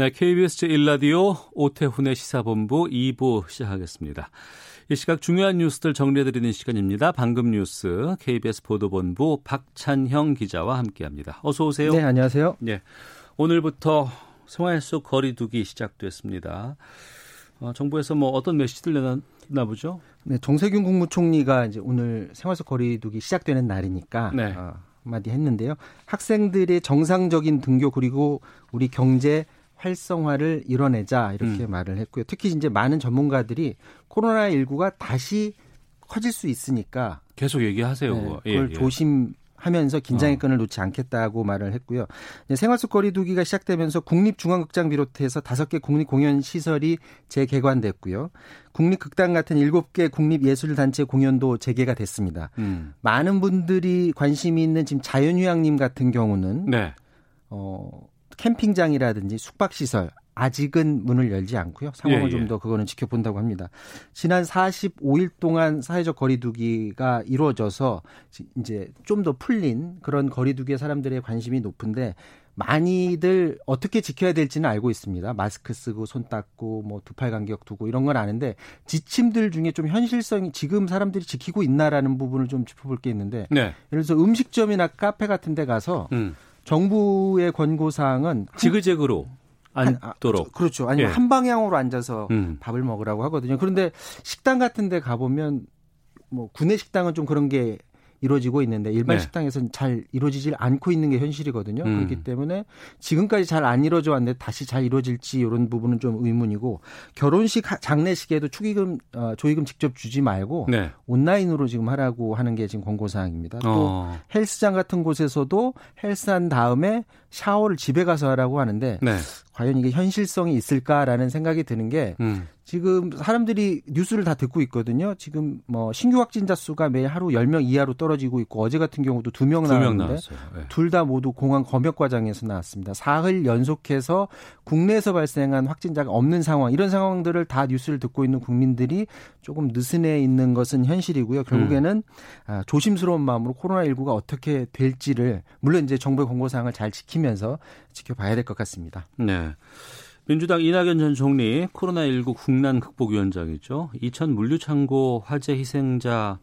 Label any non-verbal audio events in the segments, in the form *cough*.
네, KBS 제1라디오 오태훈의 시사본부 2부 시작하겠습니다. 이 시각 중요한 뉴스들 정리해드리는 시간입니다. 방금 뉴스 KBS 보도본부 박찬형 기자와 함께합니다. 어서 오세요. 네, 안녕하세요. 네, 오늘부터 생활 속 거리 두기 시작됐습니다. 어, 정부에서 뭐 어떤 메시지를 내놨나 보죠? 네, 정세균 국무총리가 이제 오늘 생활 속 거리 두기 시작되는 날이니까 네. 어, 한마디 했는데요. 학생들의 정상적인 등교 그리고 우리 경제 활성화를 이뤄내자 이렇게 음. 말을 했고요. 특히 이제 많은 전문가들이 코로나 19가 다시 커질 수 있으니까 계속 얘기하세요. 네, 그거. 그걸 예, 예. 조심 하면서 긴장의 어. 끈을 놓지 않겠다고 말을 했고요. 이제 생활 속 거리두기가 시작되면서 국립중앙극장 비롯해서 다섯 개 국립공연 시설이 재개관됐고요. 국립극단 같은 일곱 개 국립예술단체 공연도 재개가 됐습니다. 음. 많은 분들이 관심이 있는 지금 자연휴양림 같은 경우는 네. 어, 캠핑장이라든지 숙박시설 아직은 문을 열지 않고요. 상황을 예, 예. 좀더 그거는 지켜본다고 합니다. 지난 45일 동안 사회적 거리두기가 이루어져서 지- 이제 좀 더 풀린 그런 거리두기에 사람들의 관심이 높은데 많이들 어떻게 지켜야 될지는 알고 있습니다. 마스크 쓰고 손 닦고 뭐 두 팔 간격 두고 이런 건 아는데 지침들 중에 좀 현실성이 지금 사람들이 지키고 있나라는 부분을 좀 짚어볼 게 있는데 네. 예를 들어서 음식점이나 카페 같은 데 가서 음. 정부의 권고 사항은 지그재그로 앉도록. 아, 그렇죠. 아니면 예. 한 방향으로 앉아서 음. 밥을 먹으라고 하거든요. 그런데 식당 같은 데 가보면 뭐 구내 식당은 좀 그런 게 이루어지고 있는데 일반 네. 식당에서는 잘 이루어지질 않고 있는 게 현실이거든요. 음. 그렇기 때문에 지금까지 잘 안 이루어져 왔는데 다시 잘 이루어질지 이런 부분은 좀 의문이고 결혼식 하- 장례식에도 축의금 어, 조의금 직접 주지 말고 네. 온라인으로 지금 하라고 하는 게 지금 권고 사항입니다. 또 어. 헬스장 같은 곳에서도 헬스한 다음에 샤워를 집에 가서 하라고 하는데 네. 과연 이게 현실성이 있을까라는 생각이 드는 게 음. 지금 사람들이 뉴스를 다 듣고 있거든요. 지금 뭐 신규 확진자 수가 매일 하루 10명 이하로 떨어지고 있고 어제 같은 경우도 두명두명 나왔는데 나왔어요. 네. 둘다 모두 공항 검역 과정에서 나왔습니다. 사흘 연속해서 국내에서 발생한 확진자가 없는 상황 이런 상황들을 다 뉴스를 듣고 있는 국민들이 조금 느슨해 있는 것은 현실이고요. 결국에는 아, 조심스러운 마음으로 코로나 19가 어떻게 될지를 물론 이제 정부의 권고 사항을 잘 지키면서 지켜봐야 될 것 같습니다. 네. 민주당 이낙연 전 총리 코로나19 국난 극복위원장이죠. 이천 물류창고 화재 희생자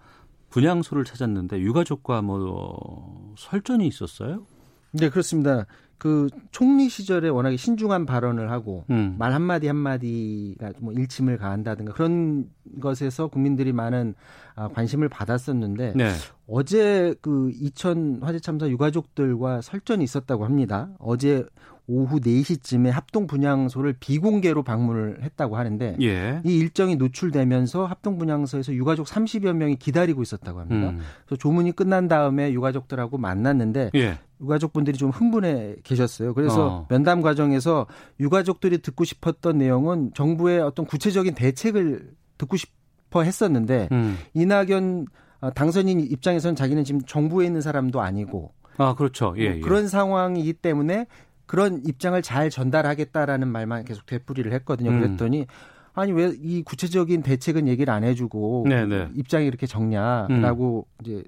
분향소를 찾았는데 유가족과 뭐 설전이 있었어요? 네, 그렇습니다. 그 총리 시절에 워낙에 신중한 발언을 하고 음. 말 한마디 한마디가 뭐 일침을 가한다든가 그런 것에서 국민들이 많은 아, 관심을 받았었는데 네. 어제 그 이천 화재 참사 유가족들과 설전이 있었다고 합니다. 어제 오후 4시쯤에 합동 분향소를 비공개로 방문을 했다고 하는데 예. 이 일정이 노출되면서 합동 분향소에서 유가족 30여 명이 기다리고 있었다고 합니다. 음. 그래서 조문이 끝난 다음에 유가족들하고 만났는데 예. 유가족분들이 좀 흥분해 계셨어요. 그래서 어. 면담 과정에서 유가족들이 듣고 싶었던 내용은 정부의 어떤 구체적인 대책을 듣고 싶어 했었는데 음. 이낙연 어, 당선인 입장에서는 자기는 지금 정부에 있는 사람도 아니고 아, 그렇죠. 예, 예. 그런 상황이기 때문에 그런 입장을 잘 전달하겠다라는 말만 계속 되풀이를 했거든요. 음. 그랬더니 아니 왜 이 구체적인 대책은 얘기를 안 해주고 네, 네. 입장이 이렇게 적냐라고 이제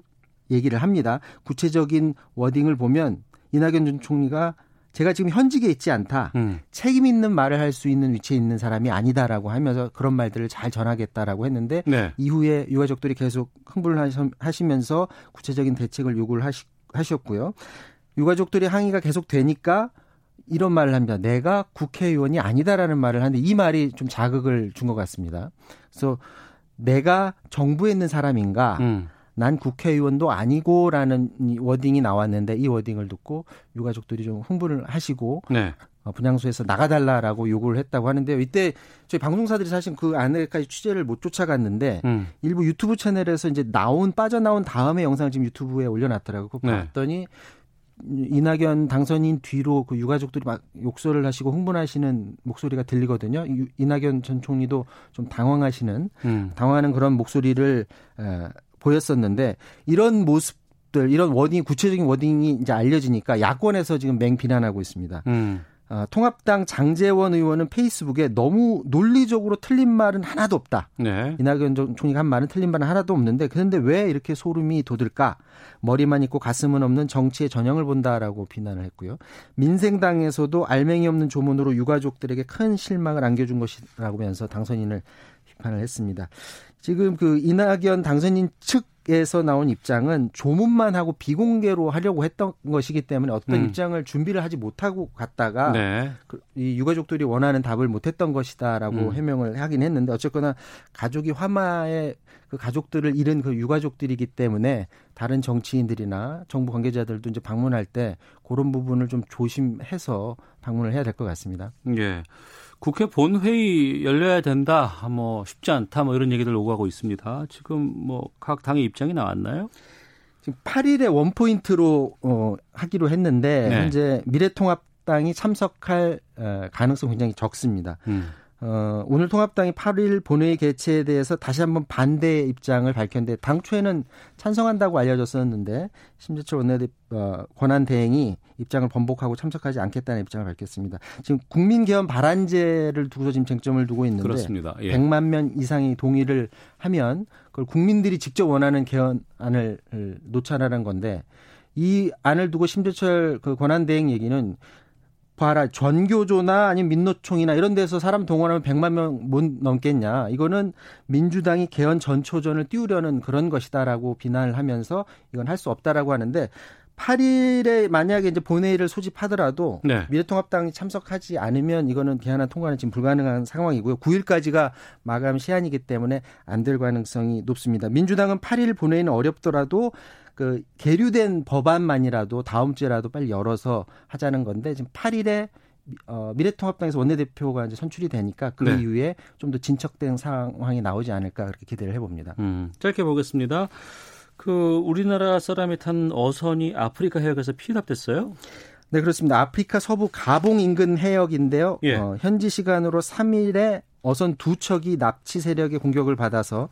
얘기를 합니다. 구체적인 워딩을 보면 이낙연 전 총리가 제가 지금 현직에 있지 않다. 음. 책임 있는 말을 할 수 있는 위치에 있는 사람이 아니다라고 하면서 그런 말들을 잘 전하겠다라고 했는데 네. 이후에 유가족들이 계속 흥분을 하시- 하시면서 구체적인 대책을 요구를 하시, 하셨고요. 유가족들의 항의가 계속 되니까 이런 말을 합니다. 내가 국회의원이 아니다라는 말을 하는데 이 말이 좀 자극을 준 것 같습니다. 그래서 내가 정부에 있는 사람인가? 음. 난 국회의원도 아니고라는 이 워딩이 나왔는데 이 워딩을 듣고 유가족들이 좀 흥분을 하시고 네. 어, 분향소에서 나가달라라고 요구를 했다고 하는데요. 이때 저희 방송사들이 사실 그 안에까지 취재를 못 쫓아갔는데 음. 일부 유튜브 채널에서 이제 나온 빠져나온 다음에 영상을 지금 유튜브에 올려놨더라고요. 그거 네. 봤더니 이낙연 당선인 뒤로 그 유가족들이 막 욕설을 하시고 흥분하시는 목소리가 들리거든요. 이낙연 전 총리도 좀 당황하시는 음. 당황하는 그런 목소리를 에, 보였었는데 이런 모습 들 이런 wording 구체적인 wording이 이제 알려지니까 야권에서 지금 맹 비난하고 있습니다. 음. 어, 통합당 장제원 의원은 페이스북에 너무 논리적으로 틀린 말은 하나도 없다. 네. 이낙연 총리가 한 말은 틀린 말은 하나도 없는데 그런데 왜 이렇게 소름이 돋을까? 머리만 있고 가슴은 없는 정치의 전형을 본다라고 비난을 했고요. 민생당에서도 알맹이 없는 조문으로 유가족들에게 큰 실망을 안겨준 것이라고 하면서 당선인을 비판을 했습니다. 지금 그 이낙연 당선인 측 에서 나온 입장은 조문만 하고 비공개로 하려고 했던 것이기 때문에 어떤 음. 입장을 준비를 하지 못하고 갔다가 네. 그, 이 유가족들이 원하는 답을 못했던 것이다라고 음. 해명을 하긴 했는데 어쨌거나 가족이 화마에 그 가족들을 잃은 그 유가족들이기 때문에 다른 정치인들이나 정부 관계자들도 이제 방문할 때 그런 부분을 좀 조심해서 방문을 해야 될 것 같습니다. 예. 국회 본회의 열려야 된다. 뭐 쉽지 않다. 뭐 이런 얘기들 오가고 있습니다. 지금 뭐 각 당의 입장이 나왔나요? 지금 8일에 원포인트로 어, 하기로 했는데 네. 현재 미래통합당이 참석할 어, 가능성 굉장히 적습니다. 음. 어, 오늘 통합당이 8일 본회의 개최에 대해서 다시 한번 반대 입장을 밝혔는데 당초에는 찬성한다고 알려졌었는데 심재철 원내대 어, 권한 대행이 입장을 번복하고 참석하지 않겠다는 입장을 밝혔습니다. 지금 국민 개헌 발안제를 두고서 지금 쟁점을 두고 있는데 그렇습니다. 예. 100만 명 이상이 동의를 하면 그걸 국민들이 직접 원하는 개헌안을 놓자라는 건데 이 안을 두고 심재철 그 권한 대행 얘기는 봐라 전교조나 아니면 민노총이나 이런 데서 사람 동원하면 100만 명 못 넘겠냐. 이거는 민주당이 개헌 전초전을 띄우려는 그런 것이다라고 비난을 하면서 이건 할 수 없다라고 하는데 8일에 만약에 이제 본회의를 소집하더라도 네. 미래통합당이 참석하지 않으면 이거는 개헌안 통과는 지금 불가능한 상황이고요. 9일까지가 마감 시한이기 때문에 안 될 가능성이 높습니다. 민주당은 8일 본회의는 어렵더라도 그 계류된 법안만이라도 다음 주에라도 빨리 열어서 하자는 건데 지금 8일에 어, 미래통합당에서 원내대표가 이제 선출이 되니까 그 네. 이후에 좀 더 진척된 상황이 나오지 않을까 그렇게 기대를 해봅니다. 음, 짧게 보겠습니다. 그 우리나라 사람이 탄 어선이 아프리카 해역에서 피납됐어요? 네 그렇습니다. 아프리카 서부 가봉 인근 해역인데요. 예. 어, 현지 시간으로 3일에 어선 두 척이 납치 세력의 공격을 받아서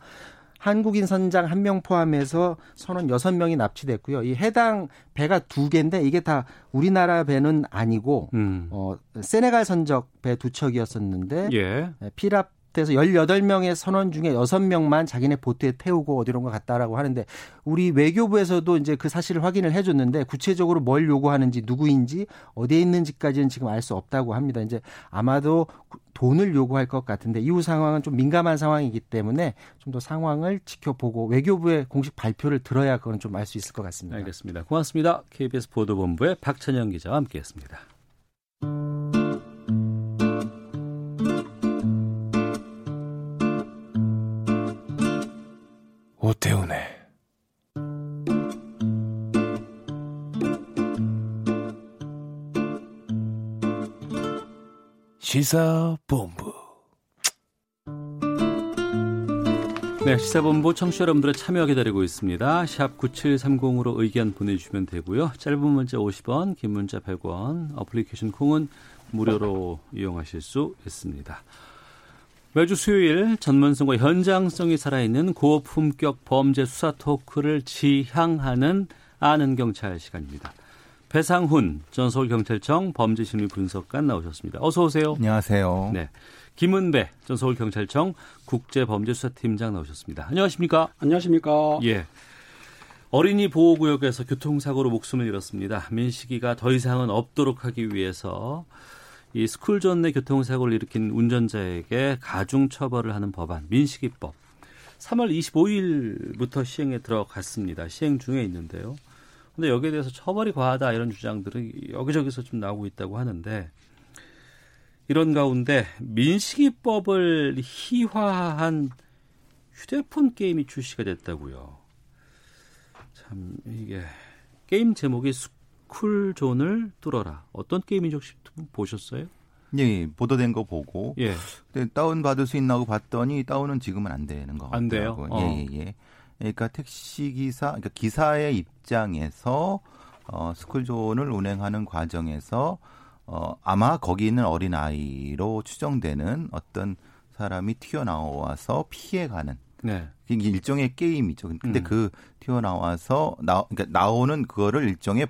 한국인 선장 한 명 포함해서 선원 여섯 명이 납치됐고요. 이 해당 배가 두 개인데 이게 다 우리나라 배는 아니고 음. 어 세네갈 선적 배 두 척이었었는데 예. 피랍 돼서 18명의 선원 중에 6명만 자기네 보트에 태우고 어디론가 갔다라고 하는데 우리 외교부에서도 이제 그 사실을 확인을 해 줬는데 구체적으로 뭘 요구하는지 누구인지 어디에 있는지까지는 지금 알 수 없다고 합니다. 이제 아마도 돈을 요구할 것 같은데 이후 상황은 좀 민감한 상황이기 때문에 좀 더 상황을 지켜보고 외교부의 공식 발표를 들어야 그건 좀 알 수 있을 것 같습니다. 알겠습니다. 고맙습니다. KBS 보도본부의 박찬영 기자와 함께했습니다. 오태훈의 시사본부 네, 시사본부 청취자 여러분들의 참여 기다리고 있습니다. 샵 9730으로 의견 보내주시면 되고요. 짧은 문자 50원, 긴 문자 100원, 어플리케이션 콩은 무료로 이용하실 수 있습니다. 매주 수요일 전문성과 현장성이 살아있는 고품격 범죄 수사 토크를 지향하는 아는 경찰 시간입니다. 배상훈 전 서울경찰청 범죄심리 분석관 나오셨습니다. 어서 오세요. 안녕하세요. 네. 김은배 전 서울경찰청 국제범죄수사팀장 나오셨습니다. 안녕하십니까? 안녕하십니까? 예. 어린이 보호구역에서 교통사고로 목숨을 잃었습니다. 민식이가 더 이상은 없도록 하기 위해서 이 스쿨존 내 교통사고를 일으킨 운전자에게 가중 처벌을 하는 법안 민식이법 3월 25일부터 시행에 들어갔습니다. 시행 중에 있는데요. 근데 여기에 대해서 처벌이 과하다 이런 주장들이 여기저기서 좀 나오고 있다고 하는데 이런 가운데 민식이법을 희화한 휴대폰 게임이 출시가 됐다고요. 참 이게 게임 제목이 쿨존을 뚫어라. 어떤 게임인지 혹시 보셨어요? 예, 보도된 거 보고. 예. 근데 다운 받을 수 있나고 봤더니 다운은 지금은 안 되는 거 같아요. 안 돼요? 어. 예, 예, 예. 그러니까 택시 기사, 그러니까 기사의 입장에서 어, 스쿨존을 운행하는 과정에서 어, 아마 거기 있는 어린 아이로 추정되는 어떤 사람이 튀어나와서 피해가는 네. 이게 일종의 게임이죠. 근데 음. 그 튀어나와서 나 그러니까 나오는 그거를 일종의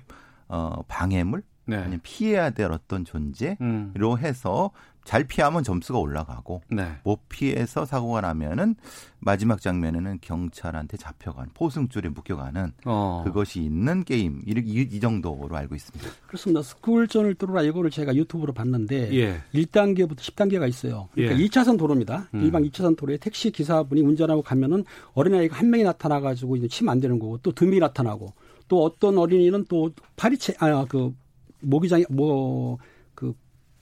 어 방해물 네. 아니면 피해야 될 어떤 존재로 음. 해서 잘 피하면 점수가 올라가고 네. 못 피해서 사고가 나면은 마지막 장면에는 경찰한테 잡혀가는 포승줄에 묶여가는 어. 그것이 있는 게임 이, 이, 정도로 알고 있습니다. 그렇습니다. 스쿨전을 뚫어라 이거를 제가 유튜브로 봤는데 예. 1단계부터 10단계가 있어요. 그러니까 예. 2차선 도로입니다. 음. 일반 2차선 도로에 택시 기사분이 운전하고 가면은 어린아이가 한 명이 나타나 가지고 이제 치면 안 되는 거고 또 듬이 나타나고 또 어떤 어린이는 또 파리채 아그 모기장에 뭐그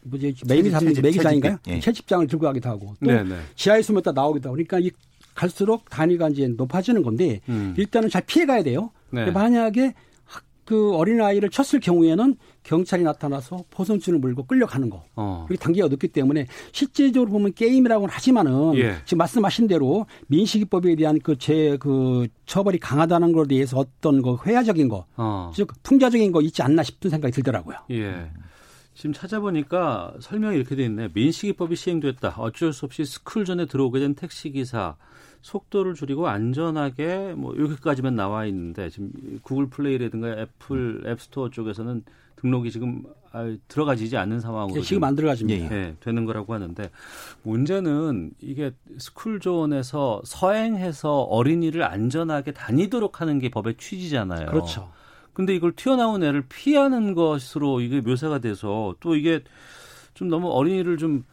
뭐지 매기 잡는 매기 장인가요? 예. 채집장을 들고 가기도 하고 또 네네. 지하에 숨었다 나오기도 하고 그러니까 이 갈수록 단위가 이제 높아지는 건데 음. 일단은 잘 피해 가야 돼요. 네. 만약에 그 어린 아이를 쳤을 경우에는 경찰이 나타나서 포승줄을 물고 끌려가는 거. 어. 그게 단계가 높기 때문에 실제적으로 보면 게임이라고는 하지만은 예. 지금 말씀하신 대로 민식이법에 대한 그 제그 그 처벌이 강하다는 것에 대해서 어떤 그 희화적인 거, 어. 즉 풍자적인 거 있지 않나 싶은 생각이 들더라고요. 예. 지금 찾아보니까 설명이 이렇게 돼 있네. 민식이법이 시행됐다. 어쩔 수 없이 스쿨존에 들어오게 된 택시 기사 속도를 줄이고 안전하게 뭐 여기까지만 나와 있는데 지금 구글 플레이라든가 애플 앱스토어 쪽에서는 등록이 지금 아, 들어가지지 않는 상황으로 지금 안 들어가집니다. 예, 되는 거라고 하는데 문제는 이게 스쿨존에서 서행해서 어린이를 안전하게 다니도록 하는 게 법의 취지잖아요. 그렇죠. 근데 이걸 튀어나온 애를 피하는 것으로 이게 묘사가 돼서 또 이게 좀 너무 어린이를 좀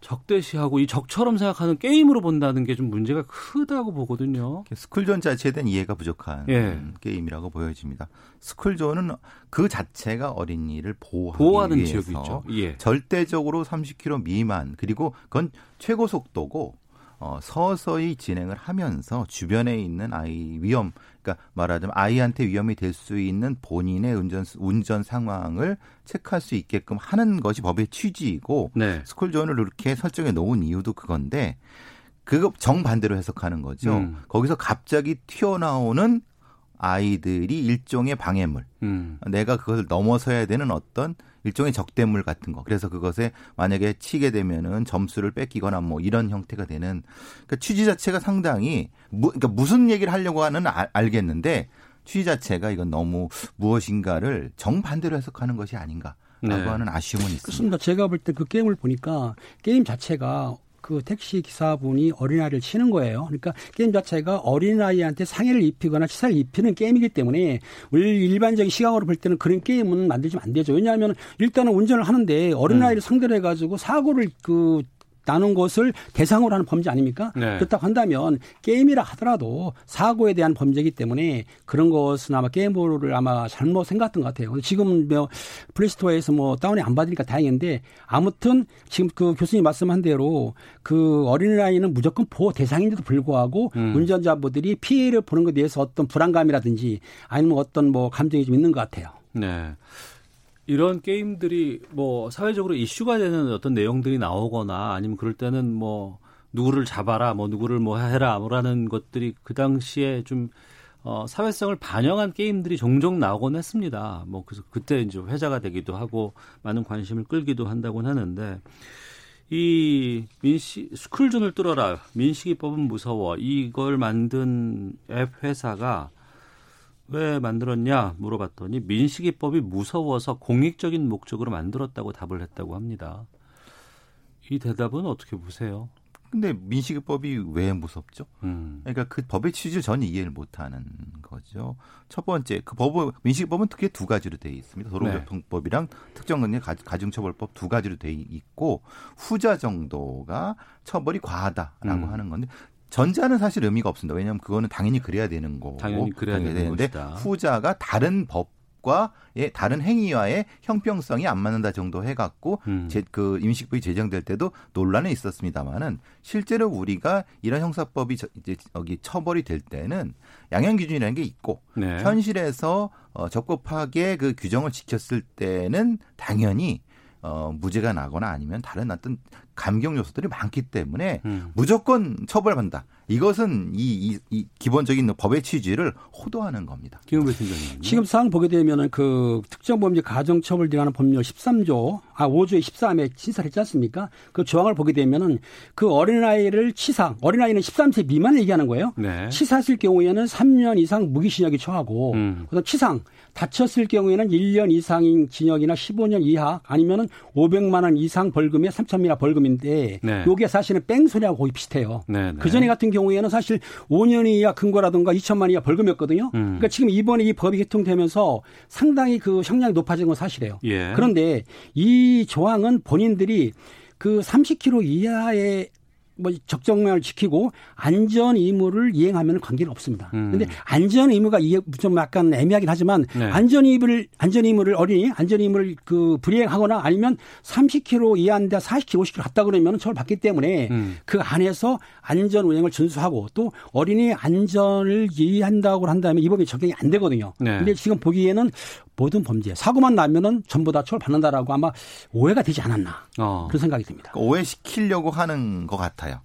적대시하고 이 적처럼 생각하는 게임으로 본다는 게 좀 문제가 크다고 보거든요. 스쿨존 자체에 대한 이해가 부족한 예. 게임이라고 보여집니다. 스쿨존은 그 자체가 어린이를 보호하기 보호하는 위해서 지역이죠. 예. 절대적으로 30km 미만 그리고 그건 최고 속도고 어, 서서히 진행을 하면서 주변에 있는 아이 위험, 그러니까 말하자면 아이한테 위험이 될 수 있는 본인의 운전 운전 상황을 체크할 수 있게끔 하는 것이 법의 취지이고 네. 스쿨존을 이렇게 설정해 놓은 이유도 그건데 그거 정반대로 해석하는 거죠. 음. 거기서 갑자기 튀어나오는 아이들이 일종의 방해물. 음. 내가 그것을 넘어서야 되는 어떤 일종의 적대물 같은 거. 그래서 그것에 만약에 치게 되면은 점수를 뺏기거나 뭐 이런 형태가 되는 그러니까 취지 자체가 상당히 무, 그러니까 무슨 얘기를 하려고 하는 아, 알겠는데 취지 자체가 이건 너무 무엇인가를 정반대로 해석하는 것이 아닌가 라고 네. 하는 아쉬움은 있습니다. 그렇습니다. 제가 볼 때 그 게임을 보니까 게임 자체가 그 택시 기사분이 어린아이를 치는 거예요. 그러니까 게임 자체가 어린아이한테 상해를 입히거나 치사를 입히는 게임이기 때문에 우리 일반적인 시각으로 볼 때는 그런 게임은 만들지면 안 되죠. 왜냐하면 일단은 운전을 하는데 어린아이를 음. 상대로 해가지고 사고를 그 나눈 것을 대상으로 하는 범죄 아닙니까? 네. 그렇다고 한다면 게임이라 하더라도 사고에 대한 범죄이기 때문에 그런 것은 아마 게임보를 아마 잘못 생각했던 것 같아요. 지금 뭐 플레이스토어에서 뭐 다운이 안 받으니까 다행인데 아무튼 지금 그 교수님 말씀한 대로 그 어린아이는 무조건 보호 대상인데도 불구하고 음. 운전자분들이 피해를 보는 것에 대해서 어떤 불안감이라든지 아니면 어떤 뭐 감정이 좀 있는 것 같아요. 네. 이런 게임들이 뭐 사회적으로 이슈가 되는 어떤 내용들이 나오거나 아니면 그럴 때는 뭐 누구를 잡아라 뭐 누구를 뭐 해라 뭐라는 것들이 그 당시에 좀 어, 사회성을 반영한 게임들이 종종 나오곤 했습니다. 뭐 그래서 그때 이제 회자가 되기도 하고 많은 관심을 끌기도 한다곤 하는데 이 민식 스쿨존을 뚫어라 민식이법은 무서워 이걸 만든 앱 회사가 왜 만들었냐 물어봤더니 민식이법이 무서워서 공익적인 목적으로 만들었다고 답을 했다고 합니다. 이 대답은 어떻게 보세요? 근데 민식이법이 왜 무섭죠? 음. 그러니까 그 법의 취지를 전혀 이해를 못하는 거죠. 첫 번째, 그 법은 민식이법은 크게 두 가지로 돼 있습니다. 도로교통법이랑 네. 특정근의 가중처벌법 두 가지로 돼 있고 후자 정도가 처벌이 과하다라고 음. 하는 건데 전자는 사실 의미가 없습니다. 왜냐하면 그거는 당연히 그래야 되는 거고 당연히 그래야 되는 데 후자가 다른 법 과의 다른 행위와의 형평성이 안 맞는다 정도 해갖고 음. 제, 그 임시법이 제정될 때도 논란이 있었습니다만은 실제로 우리가 이런 형사법이 저, 이제 여기 처벌이 될 때는 양형 기준이라는 게 있고 네. 현실에서 어, 적법하게 그 규정을 지켰을 때는 당연히 어, 무죄가 나거나 아니면 다른 어떤 감경 요소들이 많기 때문에 음. 무조건 처벌받는다. 이것은 이, 이, 이 기본적인 법의 취지를 호도하는 겁니다. 김은배 팀장님. 지금 사항 보게 되면은 그 특정범죄 가정처벌 등하는 법률 13조 아 5조의 13에 신설을 했지 않습니까? 그 조항을 보게 되면은 그 어린아이를 치사 어린아이는 13세 미만을 얘기하는 거예요. 네. 치사했을 경우에는 3년 이상 무기징역이 처하고 음. 그다음 치상 다쳤을 경우에는 1년 이상인 징역이나 15년 이하 아니면은 500만 원 이상 벌금에 3천 미나 벌금인데 네. 요게 사실은 뺑소니하고 거의 비슷해요. 네, 네. 그 전에 같은 경우에는 사실 5년 이하 근거라든가 2천만 이하 벌금이었거든요. 음. 그러니까 지금 이번에 이 법이 개통되면서 상당히 그 형량이 높아진 건 사실이에요. 예. 그런데 이 조항은 본인들이 그 30km 이하의 뭐 적정량을 지키고 안전 의무를 이행하면 관계는 없습니다. 그런데 음. 안전 의무가 좀 약간 애매하긴 하지만 네. 안전 의무를 안전 의무를 어린이 안전 의무를 그 불이행하거나 아니면 30km 이하인데 40km, 50km 갔다 그러면 처벌 받기 때문에 음. 그 안에서 안전 운행을 준수하고 또 어린이 안전을 이해한다고 한다면 이 법이 적용이 안 되거든요. 네. 근데 지금 보기에는 모든 범죄 사고만 나면은 전부 다 처벌 받는다라고 아마 오해가 되지 않았나 어. 그런 생각이 듭니다. 그러니까 오해시키려고 하는 것 같아요.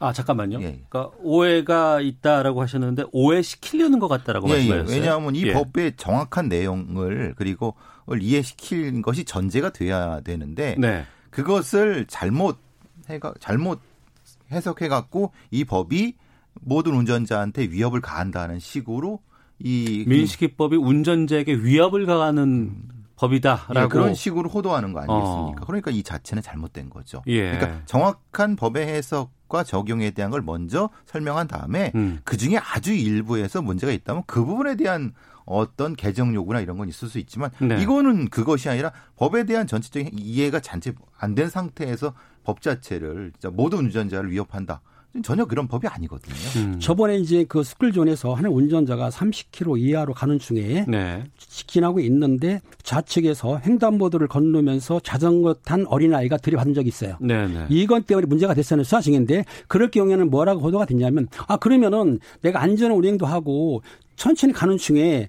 아 잠깐만요. 예. 그러니까 오해가 있다라고 하셨는데 오해시키려는 것 같다라고 예, 예. 말씀하셨어요. 예. 왜냐하면 이 예. 법의 정확한 내용을 그리고 이해시킬 것이 전제가 돼야 되는데 네. 그것을 잘못 해가 잘못 해석해 갖고 이 법이 모든 운전자한테 위협을 가한다는 식으로 이 민식이법이 운전자에게 위협을 가하는 법이다라고 예, 그런 식으로 호도하는 거 아니겠습니까? 어. 그러니까 이 자체는 잘못된 거죠. 예. 그러니까 정확한 법의 해석과 적용에 대한 걸 먼저 설명한 다음에 음. 그 중에 아주 일부에서 문제가 있다면 그 부분에 대한 어떤 개정 요구나 이런 건 있을 수 있지만 네. 이거는 그것이 아니라 법에 대한 전체적인 이해가 잔뜩 안된 상태에서 법 자체를 모든 운전자를 위협한다. 전혀 그런 법이 아니거든요. 음. 저번에 이제 그 스쿨존에서 하는 운전자가 30km 이하로 가는 중에 네. 지나고 있는데 좌측에서 횡단보도를 건너면서 자전거 탄 어린아이가 들이받은 적이 있어요. 네, 네. 이건 때문에 문제가 됐었는 수사증인데 그럴 경우에는 뭐라고 보도가 됐냐면 아 그러면은 내가 안전 운행도 하고 천천히 가는 중에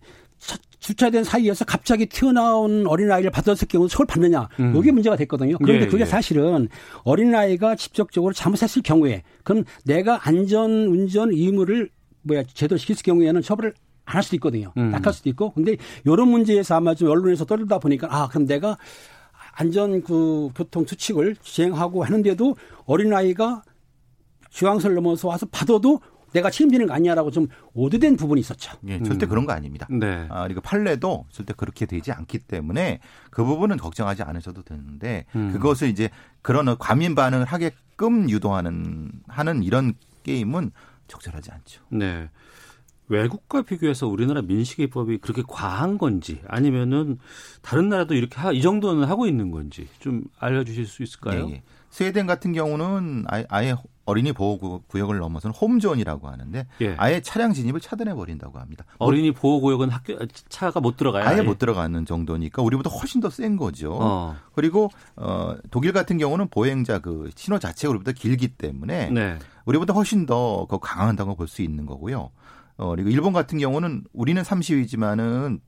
주차된 사이에서 갑자기 튀어나온 어린아이를 받았을 경우 서울 받느냐. 음. 이게 문제가 됐거든요. 그런데 예, 그게 예. 사실은 어린아이가 직접적으로 잘못했을 경우에 그럼 내가 안전 운전 의무를 뭐야 제대로 시킬 경우에는 처벌을 안 할 수도 있거든요. 음. 낙할 수도 있고. 근데 이런 문제에서 아마 좀 언론에서 떠들다 보니까 아 그럼 내가 안전 그 교통 수칙을 시행하고 하는데도 어린아이가 중앙선을 넘어서 와서 받아도 내가 책임지는 거 아니냐라고 좀 오드된 부분이 있었죠. 예, 절대 음. 그런 거 아닙니다. 네. 아, 그리고 판례도 절대 그렇게 되지 않기 때문에 그 부분은 걱정하지 않으셔도 되는데 음. 그것을 이제 그런 과민 반응을 하게끔 유도하는 하는 이런 게임은 적절하지 않죠. 네. 외국과 비교해서 우리나라 민식이법이 그렇게 과한 건지 아니면은 다른 나라도 이렇게 하, 이 정도는 하고 있는 건지 좀 알려주실 수 있을까요? 예, 예. 스웨덴 같은 경우는 아예 어린이 보호 구역을 넘어서는 홈존이라고 하는데 예. 아예 차량 진입을 차단해 버린다고 합니다. 어린이 보호 구역은 학교 차가 못 들어가요. 아예, 아예 못 들어가는 정도니까 우리보다 훨씬 더 센 거죠. 어. 그리고 어 독일 같은 경우는 보행자 그 신호 자체가 우리보다 길기 때문에 네. 우리보다 훨씬 더 강한다고 볼 수 있는 거고요. 어 그리고 일본 같은 경우는 우리는 30이지만은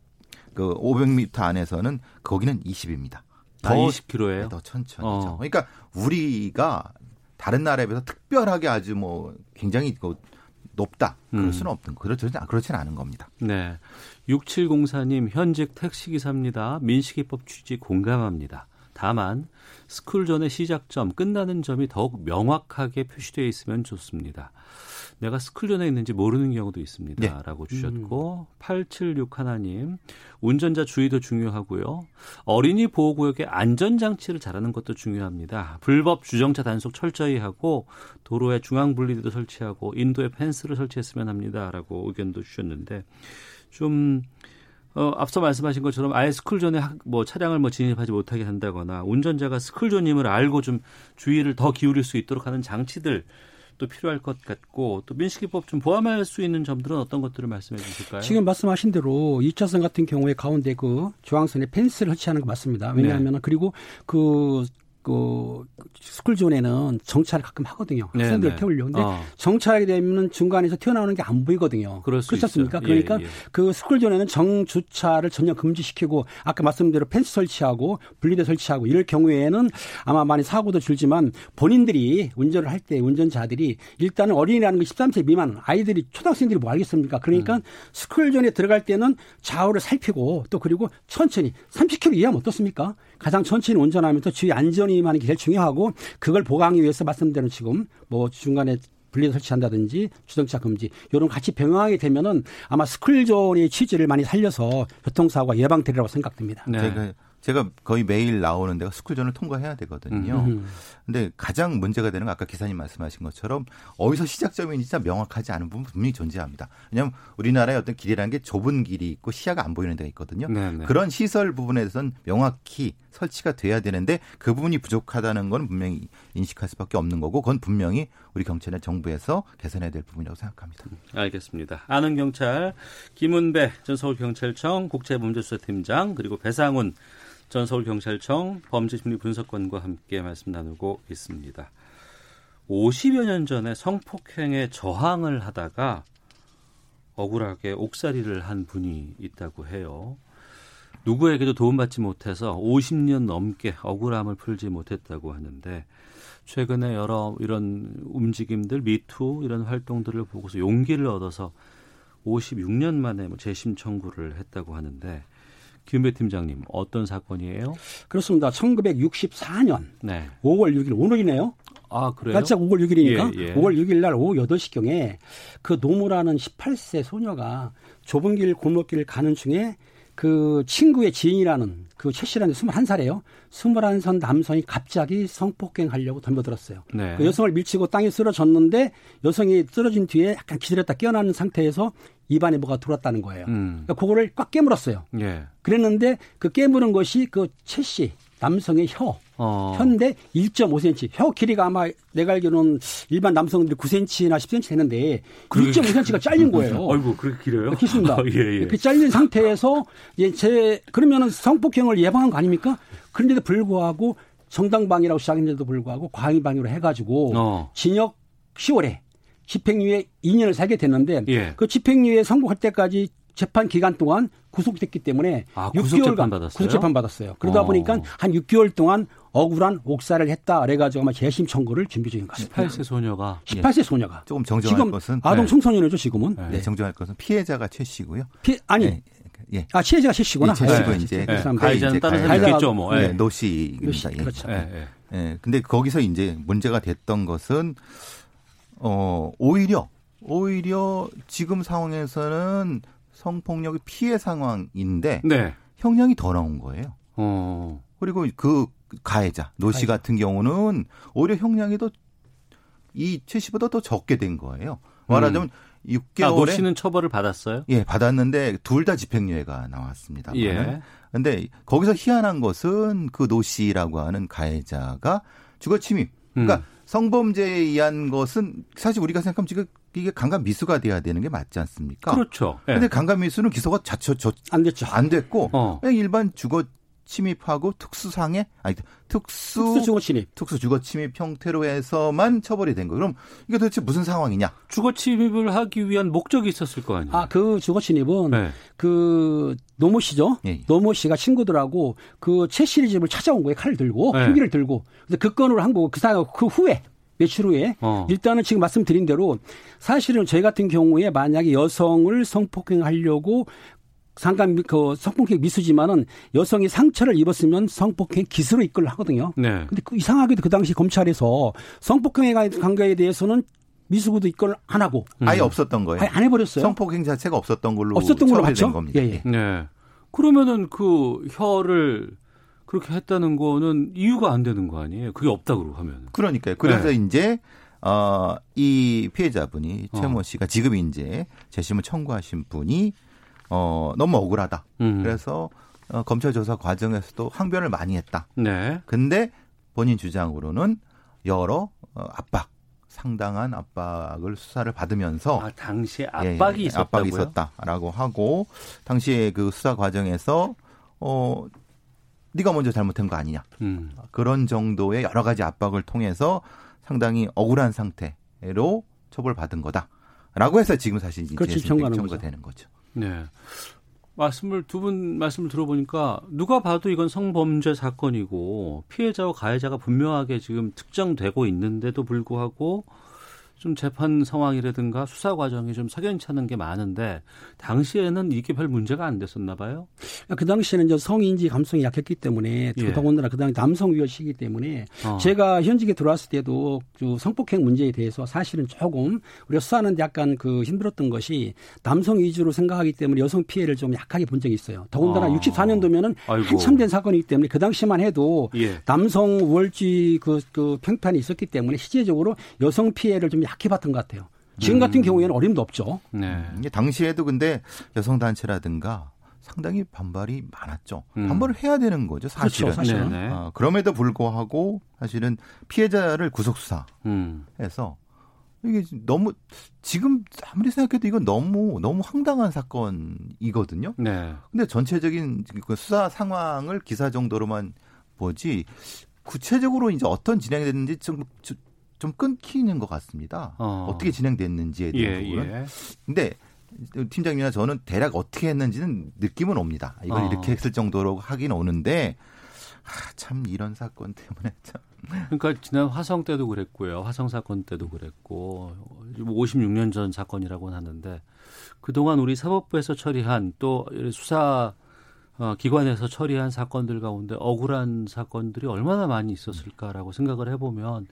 그 500m 안에서는 거기는 20입니다. 더 아, 20km예요? 더 천천히죠. 어. 그러니까 우리가 다른 나라에 비해서 특별하게 아주 뭐 굉장히 그 높다. 그럴 음. 수는 없는 거. 그렇지, 그렇지는 않은 겁니다. 네. 6704님, 현직 택시기사입니다. 민식이법 취지 공감합니다. 다만, 스쿨존의 시작점, 끝나는 점이 더욱 명확하게 표시되어 있으면 좋습니다. 내가 스쿨존에 있는지 모르는 경우도 있습니다. 네. 라고 주셨고, 음. 876 하나님, 운전자 주의도 중요하고요. 어린이 보호 구역의 안전 장치를 잘하는 것도 중요합니다. 불법 주정차 단속 철저히 하고, 도로에 중앙 분리대도 설치하고, 인도에 펜스를 설치했으면 합니다. 라고 의견도 주셨는데, 좀, 어, 앞서 말씀하신 것처럼 아예 스쿨존에 뭐 차량을 뭐 진입하지 못하게 한다거나 운전자가 스쿨존임을 알고 좀 주의를 더 기울일 수 있도록 하는 장치들 또 필요할 것 같고 또 민식이법 좀 포함할 수 있는 점들은 어떤 것들을 말씀해 주실까요? 지금 말씀하신 대로 2차선 같은 경우에 가운데 그 중앙선에 펜스를 설치하는 거 맞습니다. 왜냐하면 네. 그리고 그 그 스쿨존에는 정차를 가끔 하거든요. 네, 학생들 네. 태우려고. 근데 어. 정차하게 되면 중간에서 튀어나오는 게 안 보이거든요. 그렇지 않습니까? 예, 그러니까 예, 예. 그 스쿨존에는 정주차를 전혀 금지시키고 아까 말씀대로 펜스 설치하고 분리대 설치하고 이럴 경우에는 아마 많이 사고도 줄지만 본인들이 운전을 할 때 운전자들이 일단은 어린이라는 게 13세 미만 아이들이 초등학생들이 뭐 알겠습니까? 그러니까 음. 스쿨존에 들어갈 때는 좌우를 살피고 또 그리고 천천히 30km 이하면 어떻습니까? 가장 천천히 운전하면서 주의 안전이 하는 게 제일 중요하고 그걸 보강하기 위해서 말씀드린 지금 뭐 중간에 분리 설치한다든지 주정차 금지 이런 같이 병행하게 되면은 아마 스쿨존의 취지를 많이 살려서 교통사고가 예방되리라고 생각됩니다. 네. 제가 제가 거의 매일 나오는 데가 스쿨존을 통과해야 되거든요. 음. 근데 가장 문제가 되는 건 아까 기사님 말씀하신 것처럼 어디서 시작점인지 진짜 명확하지 않은 부분 분명히 존재합니다. 왜냐하면 우리나라의 어떤 길이라는 게 좁은 길이 있고 시야가 안 보이는 데가 있거든요. 네네. 네. 그런 시설 부분에선 명확히 설치가 돼야 되는데 그 부분이 부족하다는 건 분명히 인식할 수밖에 없는 거고 그건 분명히 우리 경찰의 정부에서 개선해야 될 부분이라고 생각합니다. 알겠습니다. 아는 경찰 김은배 전 서울경찰청 국제범죄수사팀장 그리고 배상훈 전 서울경찰청 범죄심리분석관과 함께 말씀 나누고 있습니다. 50여 년 전에 성폭행에 저항을 하다가 억울하게 옥살이를 한 분이 있다고 해요. 누구에게도 도움받지 못해서 50년 넘게 억울함을 풀지 못했다고 하는데 최근에 여러 이런 움직임들 미투 이런 활동들을 보고서 용기를 얻어서 56년 만에 뭐 재심 청구를 했다고 하는데 김배 팀장님 어떤 사건이에요? 그렇습니다. 1964년 네. 5월 6일 오늘이네요. 아, 그래요? 날짜 5월 6일이니까 예, 예. 5월 6일 날 오후 8시경에 그 노무라는 18세 소녀가 좁은 길 골목길을 가는 중에 그 친구의 지인이라는 그 최 씨라는 21살이에요. 21살 남성이 갑자기 성폭행하려고 덤벼들었어요. 네. 그 여성을 밀치고 땅에 쓰러졌는데 여성이 쓰러진 뒤에 약간 기절했다 깨어나는 상태에서 입안에 뭐가 들어왔다는 거예요. 음. 그러니까 그거를 꽉 깨물었어요. 예. 그랬는데 그 깨무는 것이 그 최 씨, 남성의 혀, 어. 혀인데 1.5cm. 혀 길이가 아마 내가 알기로는 일반 남성들이 9cm나 10cm 되는데 1.5cm가 잘린 거예요. *laughs* 아이고, 그렇게 길어요? 그렇습니다. *laughs* 아, 예, 예. 이렇게 잘린 상태에서 이제 제 그러면은 성폭행을 예방한 거 아닙니까? 그런데도 불구하고 정당방위라고 시작했는데도 불구하고 과잉방위로 해가지고 어. 징역 10월에 집행유예 2년을 살게 됐는데 예. 그 집행유예 선고할 때까지 재판 기간 동안 구속됐기 때문에 아, 6개월간 받았어요? 구속 재판 받았어요. 그러다 어. 보니까 한 6개월 동안 억울한 옥살을 했다. 그래가지고 아마 재심 청구를 준비 중인 것 같습니다. 18세 소녀가 18세 예. 소녀가 조금 정정할 지금 것은 아동 네. 청소년이죠 지금은. 네. 네. 정정할 것은 피해자가 최 씨고요. 피 아니 네. 예. 아 피해자가 최 씨구나. 최 씨고 이제 가해자는 다른 사람이겠죠 뭐. 네. 노 씨입니다. 노 그렇죠. 예. 예. 근데 거기서 이제 문제가 됐던 것은 어 오히려 오히려 지금 상황에서는 성폭력의 피해 상황인데 네. 형량이 더 나온 거예요. 어. 그리고 그 가해자 노 씨 같은 경우는 오히려 형량이 더 이 최 씨보다 더 적게 된 거예요. 말하자면 음. 6개월에 아, 노 씨는 처벌을 받았어요? 예, 받았는데 둘 다 집행유예가 나왔습니다. 예. 근데 거기서 희한한 것은 그 노 씨라고 하는 가해자가 주거 침입. 그러니까 음. 성범죄에 의한 것은 사실 우리가 생각하면 지금 이게 강간 미수가 돼야 되는 게 맞지 않습니까? 그렇죠. 예. 근데 강간 미수는 기소가 자체 안 됐죠. 안 됐고 어. 그냥 일반 주거 침입하고 특수상해 아니 특수 특수 주거 침입 특수 주거 침입 형태로 해서만 처벌이 된 거. 그럼 이게 도대체 무슨 상황이냐? 주거 침입을 하기 위한 목적이 있었을 거 아니에요. 아, 그 주거 침입은 네. 그 노모 씨죠. 예, 예. 노모 씨가 친구들하고 그 최 씨리 집을 찾아온 거예요. 칼을 들고 네. 흉기를 들고. 근데 그 건으로 한 거고 그 사람 그 후에 며칠 후에 어. 일단은 지금 말씀드린 대로 사실은 저희 같은 경우에 만약에 여성을 성폭행하려고 상간 그 성폭행 미수지만은 여성이 상처를 입었으면 성폭행 기수로 입건을 하거든요. 네. 근데 그 이상하게도 그 당시 검찰에서 성폭행에 관 거에 대해서는 미수구도 입건을 안 하고 아예 음. 없었던 거예요. 아예 안 해버렸어요. 성폭행 자체가 없었던 걸로 없었던 걸로 봤죠. 겁니다. 예, 예. 네. 그러면은 그 혀를 그렇게 했다는 거는 이유가 안 되는 거 아니에요? 그게 없다고 하면. 그러니까요. 그래서 네. 이제 어, 이 피해자분이 어. 최모 씨가 지금 이제 재심을 청구하신 분이 어, 너무 억울하다. 음. 그래서 어, 검찰 조사 과정에서도 항변을 많이 했다. 네. 근데 본인 주장으로는 여러 어, 압박 상당한 압박을 수사를 받으면서 아, 당시에 압박이 예, 예, 있었다고요? 압박이 있었다라고 하고 당시에 그 수사 과정에서 어 네가 먼저 잘못한 거 아니냐. 음. 그런 정도의 여러 가지 압박을 통해서 상당히 억울한 상태로 처벌받은 거다라고 해서 지금 사실 이제. 청구가 되는 거죠. 네. 말씀을 두 분 말씀을 들어보니까 누가 봐도 이건 성범죄 사건이고 피해자와 가해자가 분명하게 지금 특정되고 있는데도 불구하고 좀 재판 상황이라든가 수사 과정이 좀 석연찮은 게 많은데 당시에는 이게 별 문제가 안 됐었나 봐요. 그 당시에는 이제 성인지 감성이 약했기 때문에 예. 더군다나 그 당시 남성 위협시기 때문에 어. 제가 현직에 들어왔을 때도 그 성폭행 문제에 대해서 사실은 조금 우리가 수사하는데 약간 그 힘들었던 것이 남성 위주로 생각하기 때문에 여성 피해를 좀 약하게 본 적이 있어요. 더군다나 어. 64년도면은 아이고. 한참 된 사건이기 때문에 그 당시만 해도 예. 남성 우월주의 그, 그 평판이 있었기 때문에 실제적으로 여성 피해를 좀 약해 봤던 것 같아요. 지금 같은 음. 경우에는 어림도 없죠. 네. 당시에도 근데 여성단체라든가 상당히 반발이 많았죠. 음. 반발을 해야 되는 거죠, 사실은. 그렇죠, 사실은. 어, 그럼에도 불구하고 사실은 피해자를 구속수사해서 음. 이게 너무 지금 아무리 생각해도 이건 너무 너무 황당한 사건이거든요. 네. 근데 전체적인 그 수사 상황을 기사 정도로만 보지 구체적으로 이제 어떤 진행이 됐는지 좀 좀 끊기는 것 같습니다. 어. 떻게 진행됐는지에 대한 예, 부분은. 예. 근데 팀장님이나 저는 대략 어떻게 했는지는 느낌은 옵니다. 이걸 어. 이렇게 했을 정도로 하긴 오는데 아, 참 이런 사건 때문에 *laughs* 참. 그러니까 지난 화성 때도 그랬고요. 화성 사건 때도 그랬고 56년 전 사건이라고는 하는데 그동안 우리 사법부에서 처리한 또 수사 어, 기관에서 처리한 사건들 가운데 억울한 사건들이 얼마나 많이 있었을까라고 생각을 해보면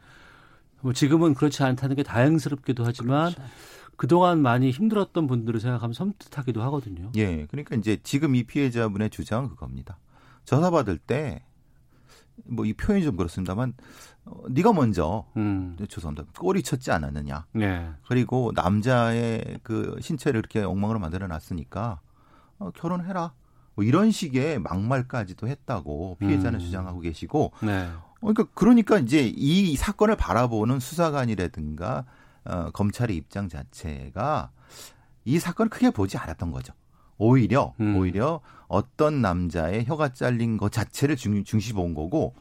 뭐 지금은 그렇지 않다는 게 다행스럽기도 하지만 그렇죠. 그동안 많이 힘들었던 분들을 생각하면 섬뜩하기도 하거든요. 예. 그러니까 이제 지금 이 피해자분의 주장은 그겁니다. 조사받을 때 뭐 이 표현이 좀 그렇습니다만 어, 네가 먼저 음. 죄송합니다. 꼬리 쳤지 않았느냐. 네. 그리고 남자의 그 신체를 이렇게 엉망으로 만들어 놨으니까 어, 결혼해라. 뭐 이런 식의 막말까지도 했다고 피해자는 음. 주장하고 계시고 네. 그러니까 그러니까 이제 이 사건을 바라보는 수사관이라든가 어, 검찰의 입장 자체가 이 사건을 크게 보지 않았던 거죠. 오히려 음. 오히려 어떤 남자의 혀가 잘린 것 자체를 중, 중시 본 거고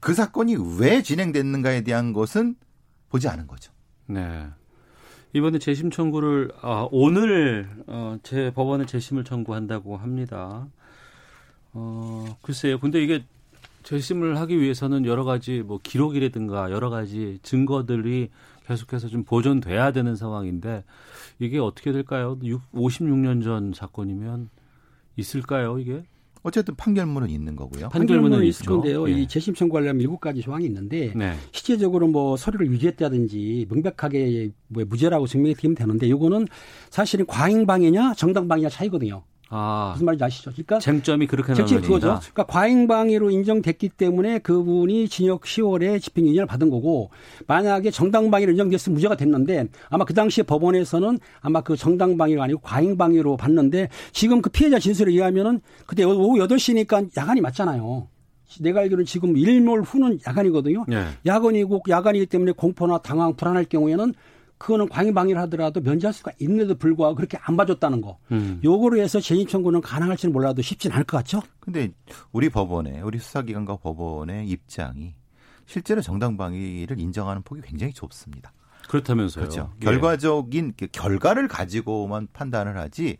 그 사건이 왜 진행됐는가에 대한 것은 보지 않은 거죠. 네. 이번에 재심 청구를 아, 오늘 어, 제 법원에 재심을 청구한다고 합니다. 어, 글쎄요. 근데 이게 재심을 하기 위해서는 여러 가지 뭐 기록이라든가 여러 가지 증거들이 계속해서 좀 보존돼야 되는 상황인데 이게 어떻게 될까요? 56년 전 사건이면 있을까요, 이게? 어쨌든 판결문은 있는 거고요. 판결문은 있을 건데요. 예. 이 재심 청구하려면 일곱 가지 조항이 있는데 네. 실제적으로 뭐 서류를 유지했다든지 명백하게 뭐 무죄라고 증명이 되면 되는데 이거는 사실은 과잉방해냐 정당방해냐 차이거든요. 아, 무슨 말인지 아시죠? 그러니까 쟁점이 그렇게 쟁점이 그거죠. 그러니까 과잉방해로 인정됐기 때문에 그분이 징역 10월에 집행 유예를 받은 거고 만약에 정당방해로 인정됐으면 무죄가 됐는데 아마 그 당시에 법원에서는 아마 그 정당방해가 아니고 과잉방해로 봤는데 지금 그 피해자 진술에 의하면은 그때 오후 8시니까 야간이 맞잖아요. 내가 알기로는 지금 일몰 후는 야간이거든요. 네. 야간이고 야간이기 때문에 공포나 당황, 불안할 경우에는 그거는 광의방위를 하더라도 면제할 수가 있는데도 불구하고 그렇게 안 봐줬다는 거. 음. 요거로 해서 재임 청구는 가능할지는 몰라도 쉽진 않을 것 같죠? 근데 우리 법원에 우리 수사기관과 법원의 입장이 실제로 정당방위를 인정하는 폭이 굉장히 좁습니다. 그렇다면서요. 그렇죠. 예. 결과적인 그 결과를 가지고만 판단을 하지